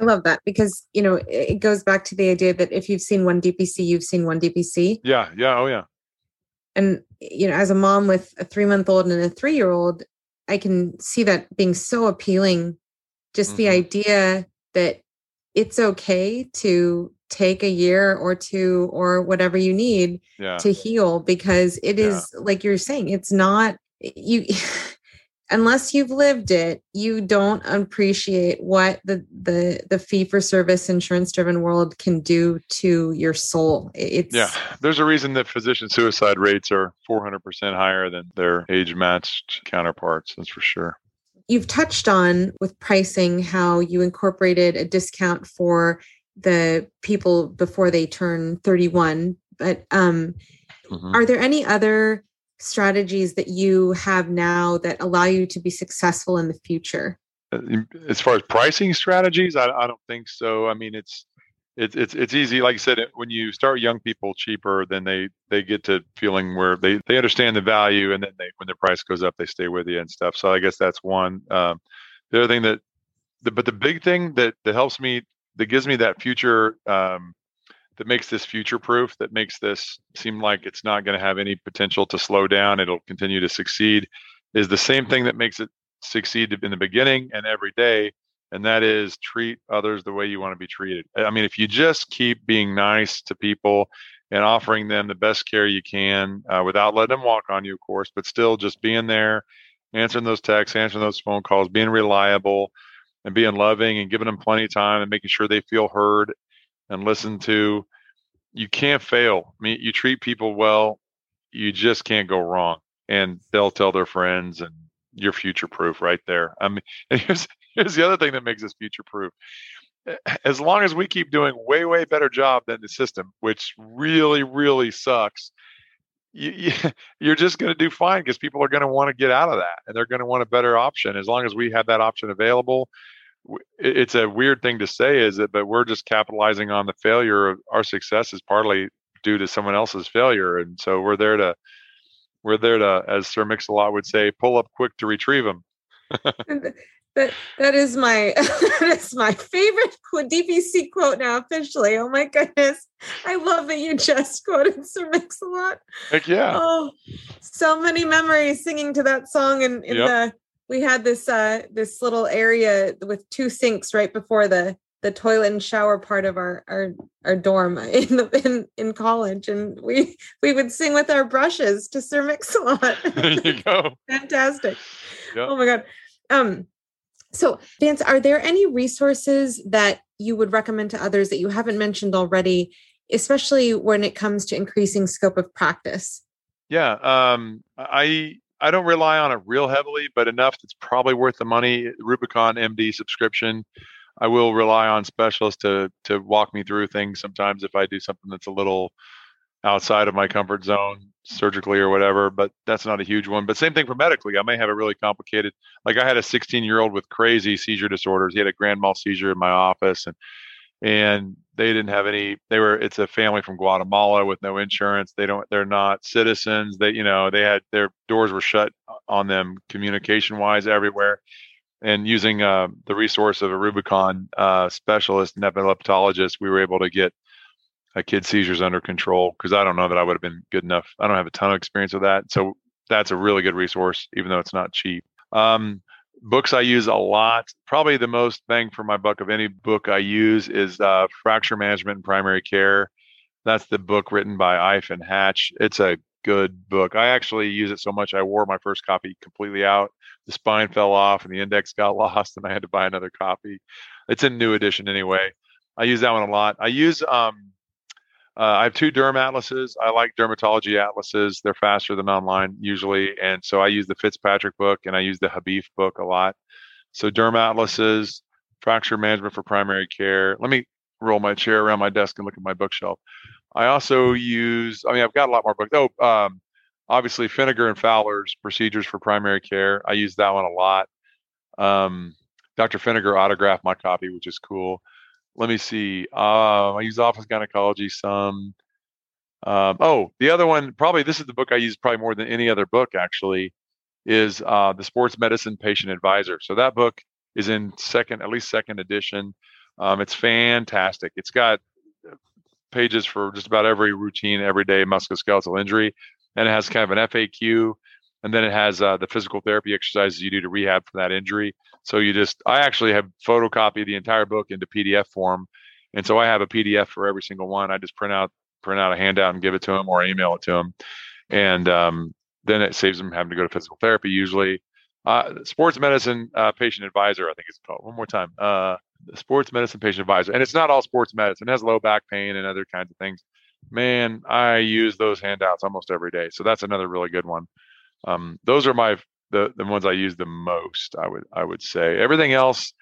I love that because you know it goes back to the idea that if you've seen one DPC, you've seen one DPC. Yeah, yeah, oh yeah. And you know, as a mom with a three month old and a three year old, I can see that being so appealing. Just mm-hmm. the idea that it's okay to take a year or two or whatever you need yeah. to heal because it is yeah. like you're saying it's not you unless you've lived it you don't appreciate what the the the fee for service insurance driven world can do to your soul it's yeah there's a reason that physician suicide rates are 400% higher than their age matched counterparts that's for sure you've touched on with pricing how you incorporated a discount for the people before they turn 31 but um, mm-hmm. are there any other strategies that you have now that allow you to be successful in the future uh, as far as pricing strategies I, I don't think so i mean it's it's it's it's easy like i said when you start young people cheaper then they they get to feeling where they they understand the value and then they when their price goes up they stay with you and stuff. So i guess that's one um, the other thing that the, but the big thing that that helps me that gives me that future um, that makes this future proof that makes this seem like it's not going to have any potential to slow down it'll continue to succeed is the same thing that makes it succeed in the beginning and every day and that is treat others the way you want to be treated i mean if you just keep being nice to people and offering them the best care you can uh, without letting them walk on you of course but still just being there answering those texts answering those phone calls being reliable and being loving and giving them plenty of time and making sure they feel heard and listened to. You can't fail. I mean, you treat people well, you just can't go wrong. And they'll tell their friends, and you're future proof right there. I mean, here's, here's the other thing that makes us future proof. As long as we keep doing way, way better job than the system, which really, really sucks, you, you, are just going to do fine because people are going to want to get out of that and they're going to want a better option. As long as we have that option available it's a weird thing to say is it? But we're just capitalizing on the failure of our success is partly due to someone else's failure and so we're there to we're there to as sir mix-a-lot would say pull up quick to retrieve them that that is my that is my favorite DPC quote now officially. Oh my goodness. I love that you just quoted Sir Mix-a-Lot. Heck yeah. Oh, so many memories singing to that song and in, in yep. the we had this uh this little area with two sinks right before the the toilet and shower part of our our, our dorm in the in, in college and we we would sing with our brushes to Sir Mix-a-Lot. there you go. Fantastic. Yep. Oh my god. Um so, Vance, are there any resources that you would recommend to others that you haven't mentioned already, especially when it comes to increasing scope of practice? Yeah, um, I I don't rely on it real heavily, but enough that's probably worth the money. Rubicon MD subscription. I will rely on specialists to to walk me through things sometimes if I do something that's a little outside of my comfort zone surgically or whatever, but that's not a huge one. But same thing for medically. I may have a really complicated, like I had a 16 year old with crazy seizure disorders. He had a grand mal seizure in my office and, and they didn't have any, they were, it's a family from Guatemala with no insurance. They don't, they're not citizens. They, you know, they had, their doors were shut on them communication wise everywhere. And using uh, the resource of a Rubicon uh, specialist and epileptologist, we were able to get a kid's seizures under control because I don't know that I would have been good enough. I don't have a ton of experience with that. So that's a really good resource, even though it's not cheap. Um, books I use a lot. Probably the most bang for my buck of any book I use is uh, Fracture Management and Primary Care. That's the book written by Eiff and Hatch. It's a good book. I actually use it so much I wore my first copy completely out. The spine fell off and the index got lost, and I had to buy another copy. It's a new edition anyway. I use that one a lot. I use um, uh, I have two derm atlases. I like dermatology atlases. They're faster than online usually, and so I use the Fitzpatrick book and I use the Habif book a lot. So derm atlases, fracture management for primary care. Let me roll my chair around my desk and look at my bookshelf. I also use. I mean, I've got a lot more books. Oh, um, obviously Pfenninger and Fowler's procedures for primary care. I use that one a lot. Um, Dr. Pfenninger autographed my copy, which is cool let me see. Uh, I use office gynecology some. Um, oh, the other one, probably this is the book I use probably more than any other book actually, is uh, the Sports Medicine Patient Advisor. So that book is in second, at least second edition. Um, it's fantastic. It's got pages for just about every routine, everyday musculoskeletal injury, and it has kind of an FAQ, and then it has uh, the physical therapy exercises you do to rehab from that injury. So you just, I actually have photocopied the entire book into PDF form, and so I have a PDF for every single one. I just print out print out a handout and give it to them, or email it to them, and um, then it saves them having to go to physical therapy. Usually, uh, sports medicine uh, patient advisor, I think it's called. One more time, uh, sports medicine patient advisor, and it's not all sports medicine. It has low back pain and other kinds of things. Man, I use those handouts almost every day, so that's another really good one. Um, those are my the the ones I use the most. I would I would say everything else.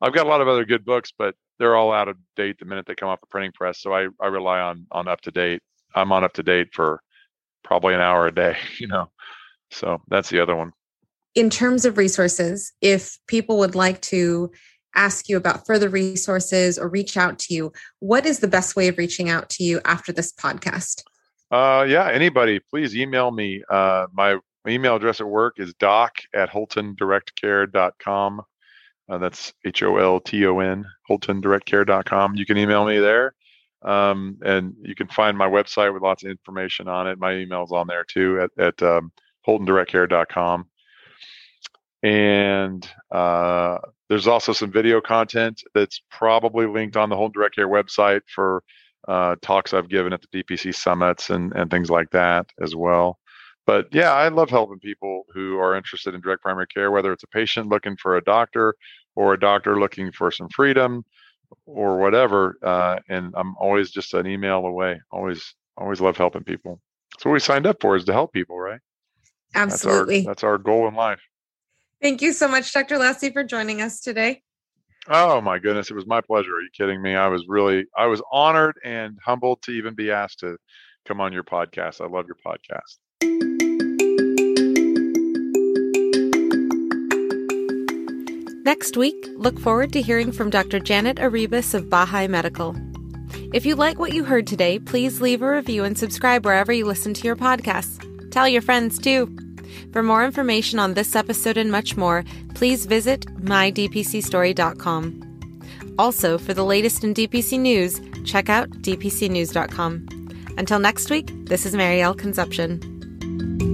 I've got a lot of other good books, but they're all out of date the minute they come off the printing press. So I I rely on on UpToDate. I'm on UpToDate for probably an hour a day. You know, so that's the other one. In terms of resources, if people would like to ask you about further resources or reach out to you, what is the best way of reaching out to you after this podcast? Uh, yeah, anybody, please email me. Uh, my my email address at work is doc at holtondirectcare.com. Uh, that's H O L T O N, holtondirectcare.com. You can email me there. Um, and you can find my website with lots of information on it. My email's on there too at, at um, holtondirectcare.com. And uh, there's also some video content that's probably linked on the Holton Direct Care website for uh, talks I've given at the DPC summits and, and things like that as well but yeah, I love helping people who are interested in direct primary care, whether it's a patient looking for a doctor or a doctor looking for some freedom or whatever. Uh, and I'm always just an email away. Always, always love helping people. So what we signed up for is to help people, right? Absolutely. That's our, that's our goal in life. Thank you so much, Dr. Lassey, for joining us today. Oh my goodness, it was my pleasure. Are you kidding me? I was really, I was honored and humbled to even be asked to come on your podcast. I love your podcast. Next week, look forward to hearing from Dr. Janet Arribas of Baha'i Medical. If you like what you heard today, please leave a review and subscribe wherever you listen to your podcasts. Tell your friends too. For more information on this episode and much more, please visit mydpcstory.com. Also, for the latest in DPC news, check out dpcnews.com. Until next week, this is Maryal Concepcion.